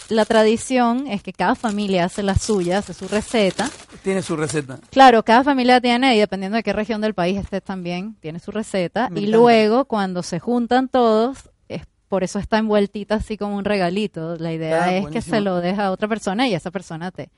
la tradición es que cada familia hace la suya, hace su receta. Tiene su receta. Claro, cada familia tiene, y dependiendo de qué región del país estés también, tiene su receta. Me y encanta. luego, cuando se juntan todos, es, por eso está envueltita así como un regalito. La idea Ah, es buenísimo. que se lo deja a otra persona y esa persona te,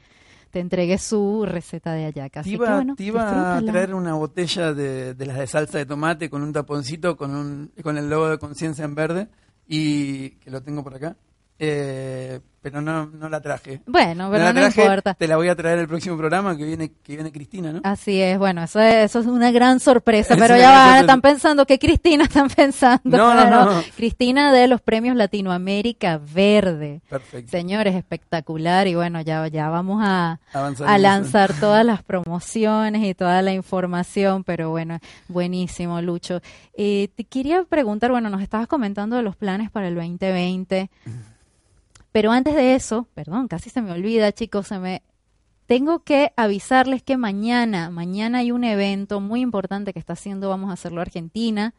te entregue su receta de ayaca. Así Te iba, que bueno, te iba a traer una botella de, de las de salsa de tomate con un taponcito con un con el logo de conciencia en verde y que lo tengo por acá. Eh, pero no, no la traje. Bueno, pero no traje, importa. Te la voy a traer el próximo programa que viene que viene Cristina, ¿no? Así es, bueno, eso es, eso es una gran sorpresa, Es pero ya van, sorpresa. están pensando que Cristina están pensando. No, no, no. Cristina de los premios Latinoamérica Verde. Perfecto. Señores, espectacular y bueno, ya, ya vamos a, Avanzar a lanzar eso. todas las promociones y toda la información, pero bueno, buenísimo, Lucho. Eh, te quería preguntar, bueno, nos estabas comentando de los planes para el 2020. Pero antes de eso, perdón, casi se me olvida, chicos, se me tengo que avisarles que mañana, mañana hay un evento muy importante que está haciendo, vamos a hacerlo Argentina,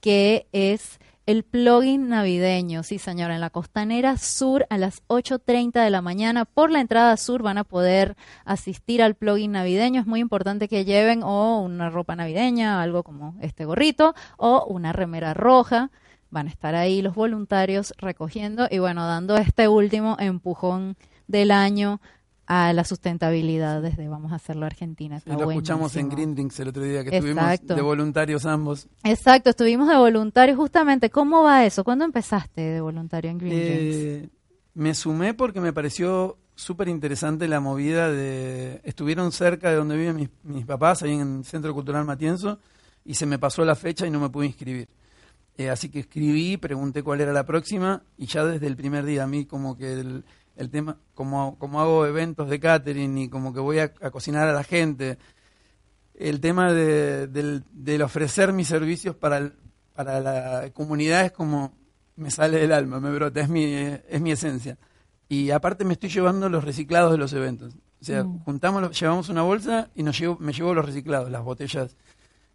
que es el plugin navideño. Sí, señora, en la costanera sur a las 8.30 de la mañana. Por la entrada sur van a poder asistir al plugin navideño. Es muy importante que lleven o una ropa navideña, algo como este gorrito, o una remera roja. Van a estar ahí los voluntarios recogiendo y bueno, dando este último empujón del año a la sustentabilidad desde Vamos a hacerlo Argentina. Sí, Está lo escuchamos en. Grindings el otro día que estuvimos de voluntarios ambos. Exacto, estuvimos de voluntarios justamente. ¿Cómo va eso? ¿Cuándo empezaste de voluntario en Green Drinks? Eh, me sumé porque me pareció súper interesante la movida de... Estuvieron cerca de donde viven mis, mis papás, ahí en el Centro Cultural Matienzo, y se me pasó la fecha y no me pude inscribir. Eh, así que escribí, pregunté cuál era la próxima, y ya desde el primer día a mí como que el, el tema, como, como hago eventos de catering y como que voy a, a cocinar a la gente, el tema de, del, del ofrecer mis servicios para, el- para la comunidad es como me sale del alma, me brota, es mi, es mi esencia. Y aparte me estoy llevando los reciclados de los eventos. O sea, Mm. juntamos, llevamos una bolsa y nos llevo, me llevo los reciclados, las botellas,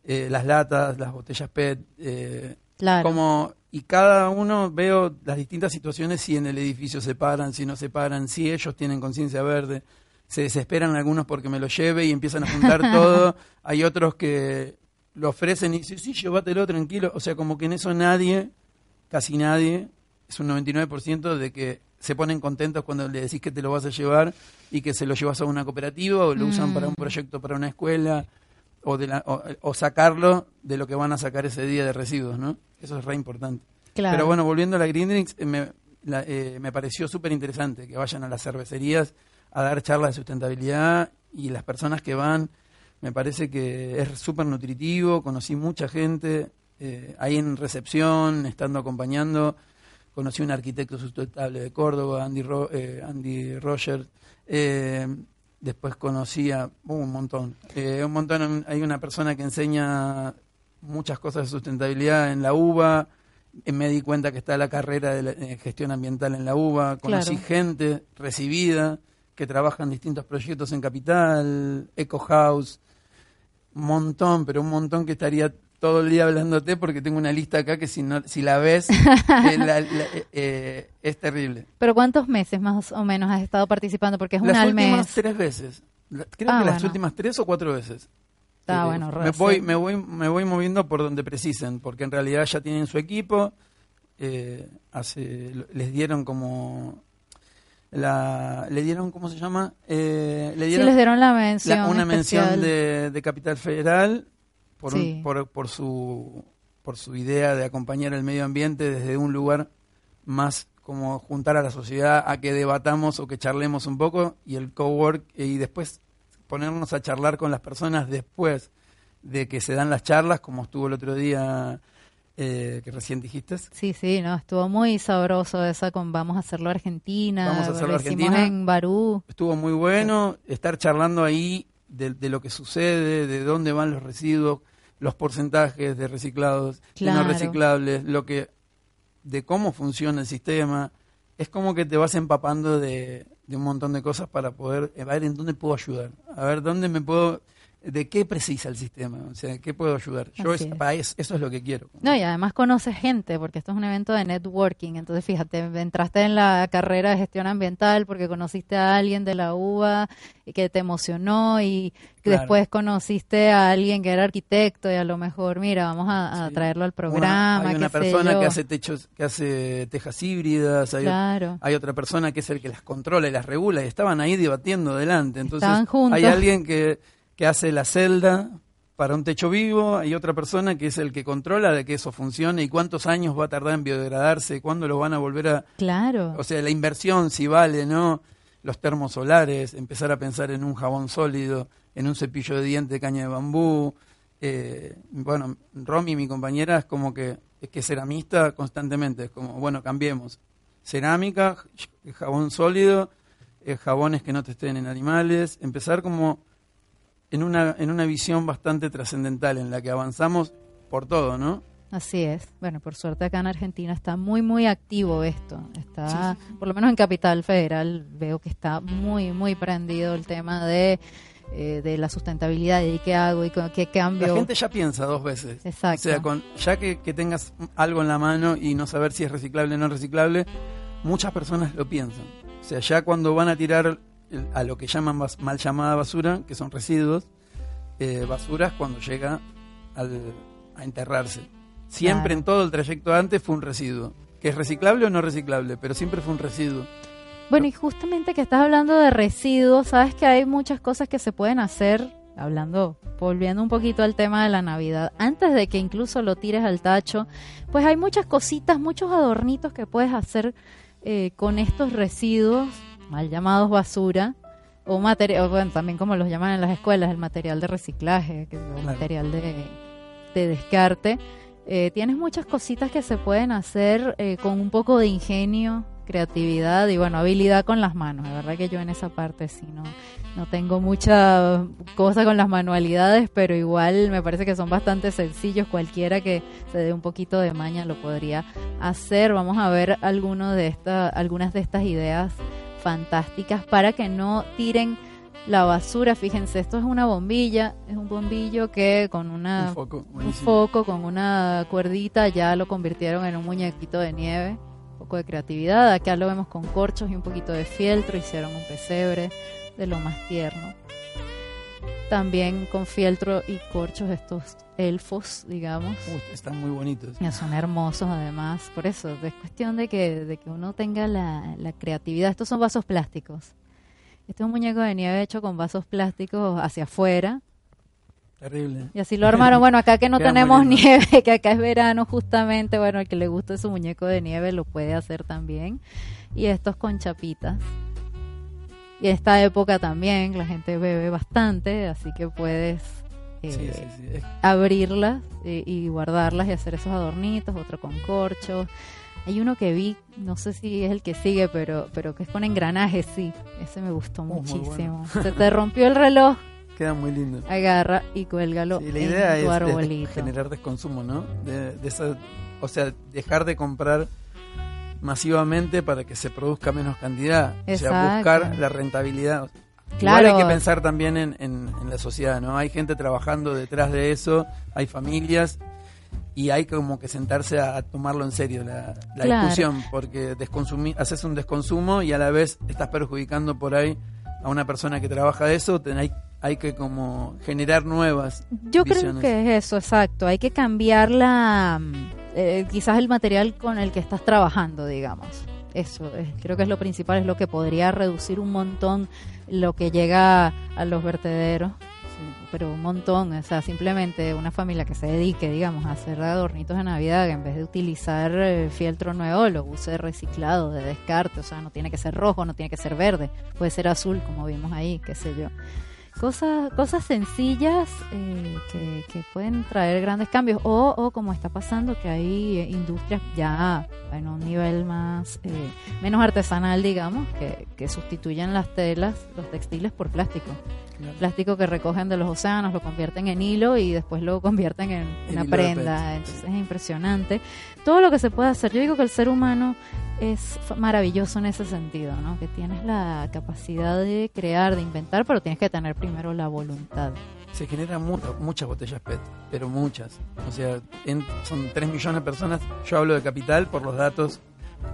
eh, las latas, las botellas PET. eh, Claro. Como, y cada uno veo las distintas situaciones, si en el edificio se paran, si no se paran, si ellos tienen conciencia verde. Se desesperan algunos porque me lo lleve y empiezan a juntar todo. Hay otros que lo ofrecen y dicen, sí, llévatelo tranquilo. O sea, como que en eso nadie, casi nadie, es un 99% de que se ponen contentos cuando le decís que te lo vas a llevar y que se lo llevas a una cooperativa o lo usan Mm. para un proyecto para una escuela o, de la, o, o sacarlo de lo que van a sacar ese día de residuos, ¿no? Eso es re importante. Claro. Pero bueno, volviendo a la Green Drinks, eh, me, la- eh, me pareció súper interesante que vayan a las cervecerías a dar charlas de sustentabilidad y las personas que van, me parece que es súper nutritivo, conocí mucha gente eh, ahí en recepción, estando acompañando, conocí un arquitecto sustentable de Córdoba, Andy, Ro- eh, Andy Rogers, eh, después conocí a uh, un montón, eh, un montón, hay una persona que enseña muchas cosas de sustentabilidad en la UBA, eh, me di cuenta que está la carrera de la- eh, gestión ambiental en la UBA, conocí Claro. gente recibida que trabaja en distintos proyectos en Capital, Eco House, un montón, pero un montón que estaría todo el día hablándote porque tengo una lista acá que si no si la ves eh, la- la- eh, es terrible. Pero ¿cuántos meses más o menos has estado participando? Porque es las una al últimas mes. tres veces. Creo Ah, que las bueno. últimas tres o cuatro veces. Está Eh, bueno, me voy, me voy, me voy moviendo por donde precisen, porque en realidad ya tienen su equipo. eh, hace, les dieron como la, le dieron cómo se llama, eh, le Sí, dieron les dieron la mención una especial. mención de, de Capital Federal por, un- por, por su por su idea de acompañar el medio ambiente desde un lugar más como juntar a la sociedad a que debatamos o que charlemos un poco y el cowork y después ponernos a charlar con las personas después de que se dan las charlas, como estuvo el otro día eh, que recién dijiste. Sí, sí, no, estuvo muy sabroso esa con Vamos a hacerlo Argentina. Vamos a hacerlo lo Argentina. en Barú. Estuvo muy bueno estar charlando ahí de, de, lo que sucede, de dónde van los residuos, los porcentajes de reciclados y no reciclables, lo que de cómo funciona el sistema. Es como que te vas empapando de, de un montón de cosas para poder a ver en dónde puedo ayudar, a ver dónde me puedo de qué precisa el sistema, o sea, qué puedo ayudar. Yo es, para eso, eso, es lo que quiero. No, y además conoces gente, porque esto es un evento de networking, entonces fíjate, entraste en la carrera de gestión ambiental porque conociste a alguien de la UBA que te emocionó y después conociste a alguien que era arquitecto y a lo mejor, mira, vamos a, traerlo al programa. hay una persona que hace techos, que hace tejas híbridas, hay, claro. hay otra persona que es el que las controla y las regula y estaban ahí debatiendo delante. Entonces Estaban juntos. hay alguien que que hace la celda para un techo vivo, hay otra persona que es el que controla de que eso funcione y cuántos años va a tardar en biodegradarse, cuándo lo van a volver a... Claro. O sea, la inversión, si vale, ¿no? Los termos solares, empezar a pensar en un jabón sólido, en un cepillo de diente de caña de bambú. Eh, bueno, Romy, mi compañera, es como que es que ceramista constantemente, es como, bueno, cambiemos. Cerámica, jabón sólido, eh, jabones que no te estén en animales, empezar como en una, en una visión bastante trascendental en la que avanzamos por todo, ¿no? Así es. Bueno, por suerte acá en Argentina está muy, muy activo esto. Está, por lo menos en Capital Federal, veo que está muy, muy prendido el tema de, eh, de la sustentabilidad y qué hago y qué cambio. La gente ya piensa dos veces. Exacto. O sea, con, ya que, que tengas algo en la mano y no saber si es reciclable o no reciclable, muchas personas lo piensan. O sea, ya cuando van a tirar a lo que llaman mal llamada basura, que son residuos, eh, basuras cuando llega a enterrarse. Siempre en todo el trayecto antes fue un residuo, que es reciclable o no reciclable, pero siempre fue un residuo. Bueno, y justamente que estás hablando de residuos, sabes que hay muchas cosas que se pueden hacer, hablando, volviendo un poquito al tema de la Navidad, antes de que incluso lo tires al tacho, pues hay muchas cositas, muchos adornitos que puedes hacer eh, con estos residuos mal llamados basura, o material, bueno, también como los llaman en las escuelas, el material de reciclaje, que el material de, descarte. Eh, tienes muchas cositas que se pueden hacer eh, con un poco de ingenio, creatividad y bueno, habilidad con las manos. De verdad que yo en esa parte sí no, no tengo mucha cosa con las manualidades, pero igual me parece que son bastante sencillos. Cualquiera que se dé un poquito de maña lo podría hacer. Vamos a ver alguno de esta, algunas de estas ideas fantásticas para que no tiren la basura. Fíjense, esto es una bombilla, es un bombillo que con una, un foco, un foco, con una cuerdita ya lo convirtieron en un muñequito de nieve. Un poco de creatividad. Acá lo vemos con corchos y un poquito de fieltro. Hicieron un pesebre de lo más tierno. También con fieltro y corchos estos elfos, digamos. están muy bonitos. son hermosos además. Por eso, es cuestión de que, de que uno tenga la, la creatividad. Estos son vasos plásticos. Este es un muñeco de nieve hecho con vasos plásticos hacia afuera. Terrible. Y así lo armaron. Bueno, acá que no tenemos nieve, que acá es verano justamente, bueno, el que le guste su muñeco de nieve lo puede hacer también. Y estos con chapitas. Y esta época también la gente bebe bastante, así que puedes eh, abrirlas eh, y guardarlas y hacer esos adornitos, otro con corcho. Hay uno que vi, no sé si es el que sigue, pero, pero que es con engranajes, sí. Ese me gustó oh, muchísimo. Se te rompió el reloj. Queda muy lindo. Agarra y cuélgalo la idea en tu es arbolito. generar desconsumo, ¿no? De, esa, o sea, dejar de comprar masivamente para que se produzca menos cantidad. O sea, buscar la rentabilidad. Claro. Igual hay que pensar también en, en, la sociedad, ¿no? Hay gente trabajando detrás de eso, hay familias y hay como que sentarse a, tomarlo en serio la, discusión, porque haces un desconsumo y a la vez estás perjudicando por ahí a una persona que trabaja de eso, hay, hay que como generar nuevas. Yo creo que es eso, exacto. Hay que cambiar la eh, quizás el material con el que estás trabajando, digamos. Eso, creo que es lo principal, es lo que podría reducir un montón lo que llega a los vertederos. pero un montón, o sea, simplemente una familia que se dedique, digamos, a hacer adornitos de Navidad, en vez de utilizar eh, fieltro nuevo, lo use reciclado, de descarte, o sea, no tiene que ser rojo, no tiene que ser verde, puede ser azul, como vimos ahí, qué sé yo. Cosas, cosas sencillas eh, que, que pueden traer grandes cambios, o, o como está pasando, que hay eh, industrias ya en un nivel más, eh, menos artesanal, digamos, que, que sustituyen las telas, los textiles por plástico plástico que recogen de los océanos, lo convierten en hilo y después lo convierten en En una prenda. Entonces es impresionante. Todo lo que se puede hacer. Yo digo que el ser humano es maravilloso en ese sentido, ¿no? Que tienes la capacidad de crear, de inventar, pero tienes que tener primero la voluntad. Se generan mu- muchas botellas PET, pero muchas. O sea, son 3 millones de personas. Yo hablo de capital por los datos.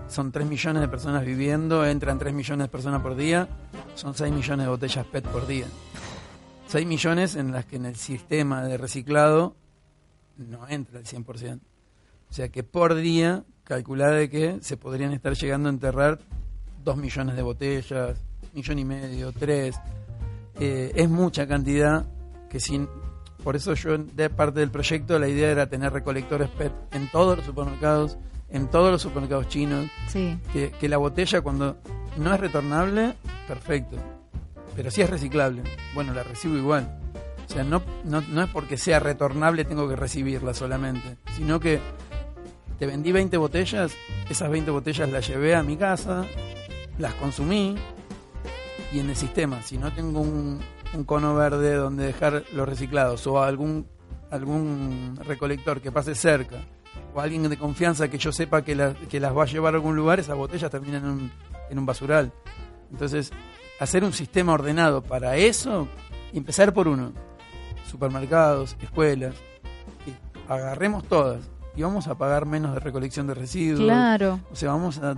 Son 3 millones de personas viviendo, entran 3 millones de personas por día. Son 6 millones de botellas PET por día. 6 millones en las que en el sistema de reciclado no entra el 100%. O sea que por día, calculada de que se podrían estar llegando a enterrar 2 millones de botellas, millón y medio, 3. es mucha cantidad que sin... Por eso yo, de parte del proyecto, la idea era tener recolectores PET en todos los supermercados, en todos los supermercados chinos. Sí. Que, que la botella cuando no es retornable, perfecto. Pero si es reciclable, bueno, la recibo igual. O sea, no, no, no es porque sea retornable tengo que recibirla solamente, sino que te vendí 20 botellas, esas 20 botellas las llevé a mi casa, las consumí y en el sistema, si no tengo un, cono verde donde dejar los reciclados o algún, algún recolector que pase cerca o alguien de confianza que yo sepa que, la- que las va a llevar a algún lugar, esas botellas terminan en un, basural. Entonces, hacer un sistema ordenado para eso empezar por uno. Supermercados, escuelas, agarremos todas y vamos a pagar menos de recolección de residuos. Claro. O sea, vamos a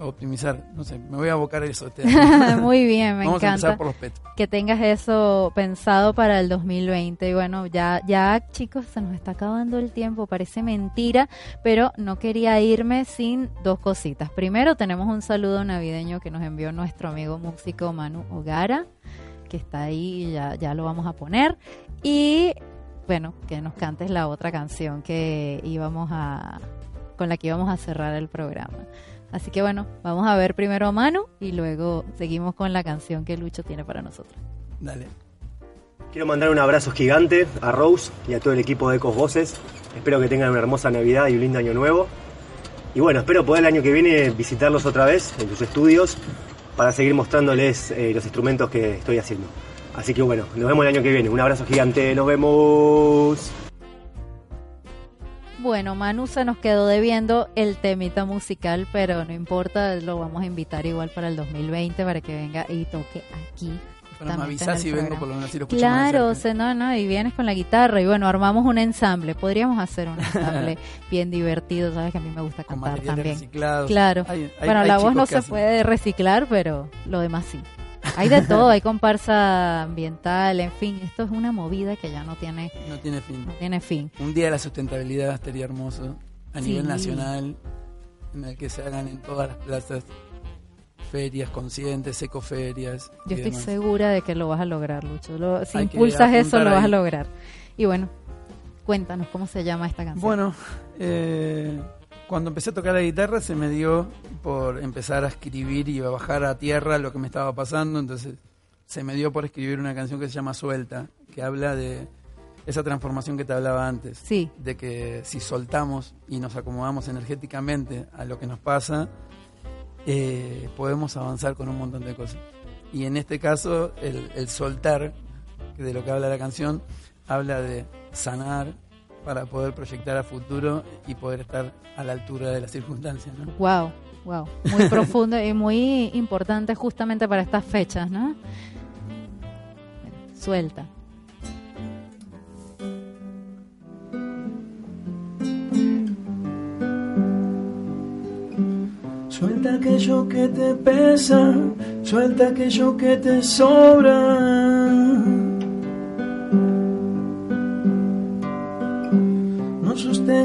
optimizar, no sé, me voy a abocar a eso. Este año. Muy bien, me vamos a encanta empezar por los PET. que tengas eso pensado para el 2020. Y bueno, ya, ya chicos, se nos está acabando el tiempo, parece mentira, pero no quería irme sin dos cositas. Primero, tenemos un saludo navideño que nos envió nuestro amigo músico Manu Ogara, que está ahí, y ya, ya lo vamos a poner. Y bueno, que nos cantes la otra canción que íbamos a con la que íbamos a cerrar el programa. Así que bueno, vamos a ver primero a Manu y luego seguimos con la canción que Lucho tiene para nosotros. Dale. Quiero mandar un abrazo gigante a Rose y a todo el equipo de Ecos Voces. Espero que tengan una hermosa Navidad y un lindo año nuevo. Y bueno, espero poder el año que viene visitarlos otra vez en sus estudios para seguir mostrándoles eh, los instrumentos que estoy haciendo. Así que bueno, nos vemos el año que viene. Un abrazo gigante, nos vemos. Bueno, Manu se nos quedó debiendo el temita musical, pero no importa, lo vamos a invitar igual para el 2020 para que venga y toque aquí. Pero me si vengo por lo menos si lo Claro, cerca. sea, no, no, y vienes con la guitarra y bueno, armamos un ensamble. Podríamos hacer un ensamble bien divertido, sabes que a mí me gusta cantar también. reciclados. Claro. Hay- hay- bueno, hay la voz no se hacen. puede reciclar, pero lo demás sí. Hay de todo, hay comparsa ambiental, en fin, esto es una movida que ya no tiene No tiene fin. no tiene fin. Un día de la sustentabilidad estaría hermoso a Sí. nivel nacional, en el que se hagan en todas las plazas ferias conscientes, ecoferias. Yo estoy demás. segura de que lo vas a lograr, Lucho. Lo- si Hay impulsas eso, lo vas a lograr. Y bueno, cuéntanos cómo se llama esta canción. Bueno, eh, cuando empecé a tocar la guitarra se me dio por empezar a escribir y a bajar a tierra lo que me estaba pasando, entonces se me dio por escribir una canción que se llama Suelta, que habla de esa transformación que te hablaba antes, Sí. de que si soltamos y nos acomodamos energéticamente a lo que nos pasa, eh, podemos avanzar con un montón de cosas. Y en este caso, el, el soltar, de lo que habla la canción, habla de sanar para poder proyectar a futuro y poder estar a la altura de las circunstancias. ¿no? Wow, wow. Muy profundo y muy importante justamente para estas fechas, ¿no? Suelta. Suelta aquello que te pesa, suelta aquello que te sobra.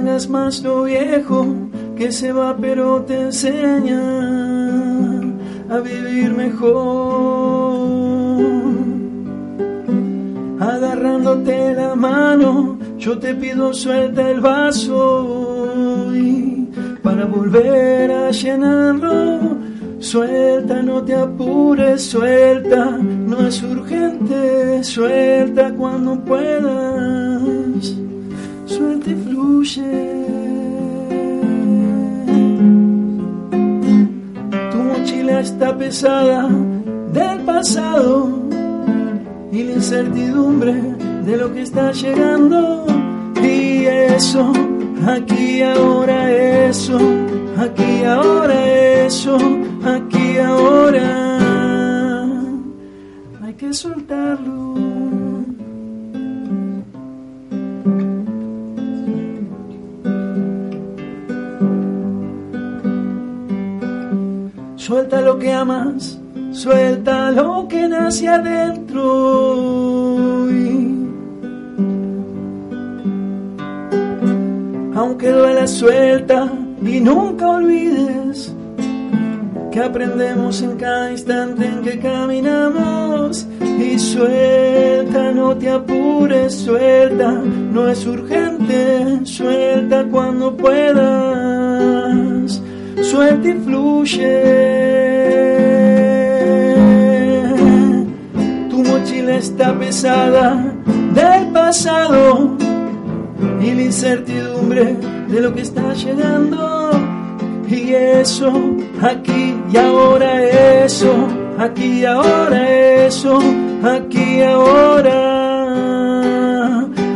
No sostengas más lo viejo que se va pero te enseña a vivir mejor, a dar tomándote la mano, yo te pido suelta el vaso y para volver a llenarlo. Suelta, no te apures, suelta, no es urgente, suelta cuando puedas, suelta y fluye. Tu mochila está pesada del pasado y la incertidumbre de lo que está llegando. Y eso, aquí ahora eso, aquí ahora eso, aquí ahora. Hay que soltarlo. Suelta lo que amas Suelta lo que nace adentro. Aunque duela, suelta y nunca olvides que aprendemos en cada instante en que caminamos. Y suelta, no te apures, suelta, no es urgente, suelta cuando puedas, suelta y fluye. mochila está pesada del pasado y la incertidumbre de lo que está llegando. Y eso, aquí y ahora eso, aquí y ahora eso, aquí y ahora.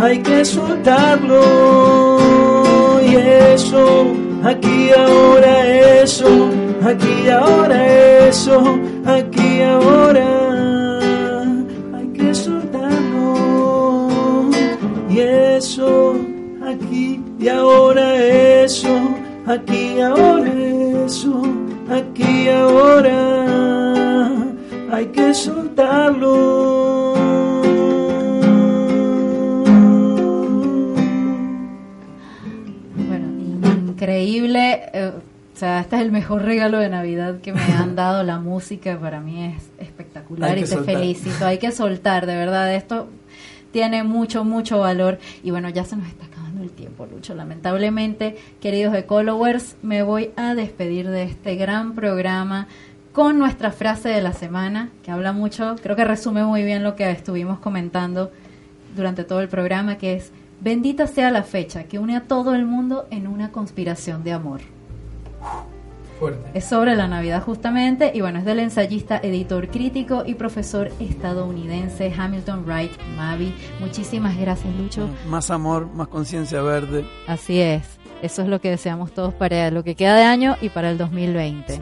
Hay que soltarlo y eso, aquí ahora eso, aquí ahora eso, aquí ahora. y eso, aquí y ahora eso, aquí ahora eso, aquí ahora, hay que soltarlo. Increíble. Eh, o sea, este es el mejor regalo de Navidad que me han dado. La música para mí es espectacular y te felicito. Hay que soltar, de verdad. Esto tiene mucho, mucho valor. Y bueno, ya se nos está acabando el tiempo, Lucho. Lamentablemente, queridos Ecolowers, me voy a despedir de este gran programa con nuestra frase de la semana, que habla mucho, creo que resume muy bien lo que estuvimos comentando durante todo el programa, que es, bendita sea la fecha que une a todo el mundo en una conspiración de amor. Es sobre la Navidad justamente y bueno, es del ensayista, editor crítico y profesor estadounidense Hamilton Wright Mavi. Muchísimas gracias, Lucho. Más amor, más conciencia verde. Así es. Eso es lo que deseamos todos para lo que queda de año y para el 2020.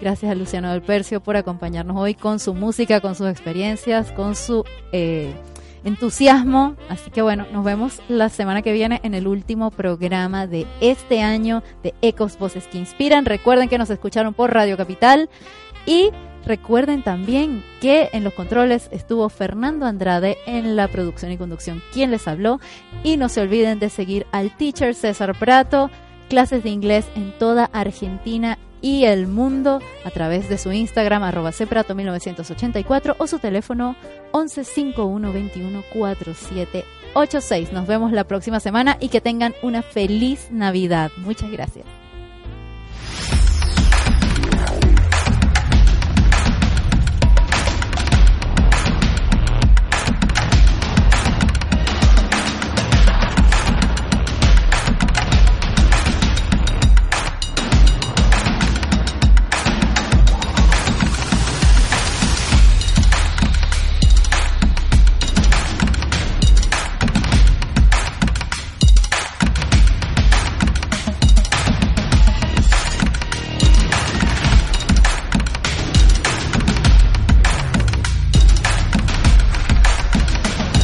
Gracias a Luciano del Percio por acompañarnos hoy con su música, con sus experiencias, con su eh, entusiasmo. Así que bueno, nos vemos la semana que viene en el último programa de este año de Ecos Voces que Inspiran. Recuerden que nos escucharon por Radio Capital y recuerden también que en los controles estuvo Fernando Andrade en la producción y conducción quien les habló. Y no se olviden de seguir al teacher César Prato, clases de inglés en toda Argentina y el mundo a través de su Instagram arroba ceprato1984 o su teléfono 1151214786. Nos vemos la próxima semana y que tengan una feliz Navidad. Muchas gracias.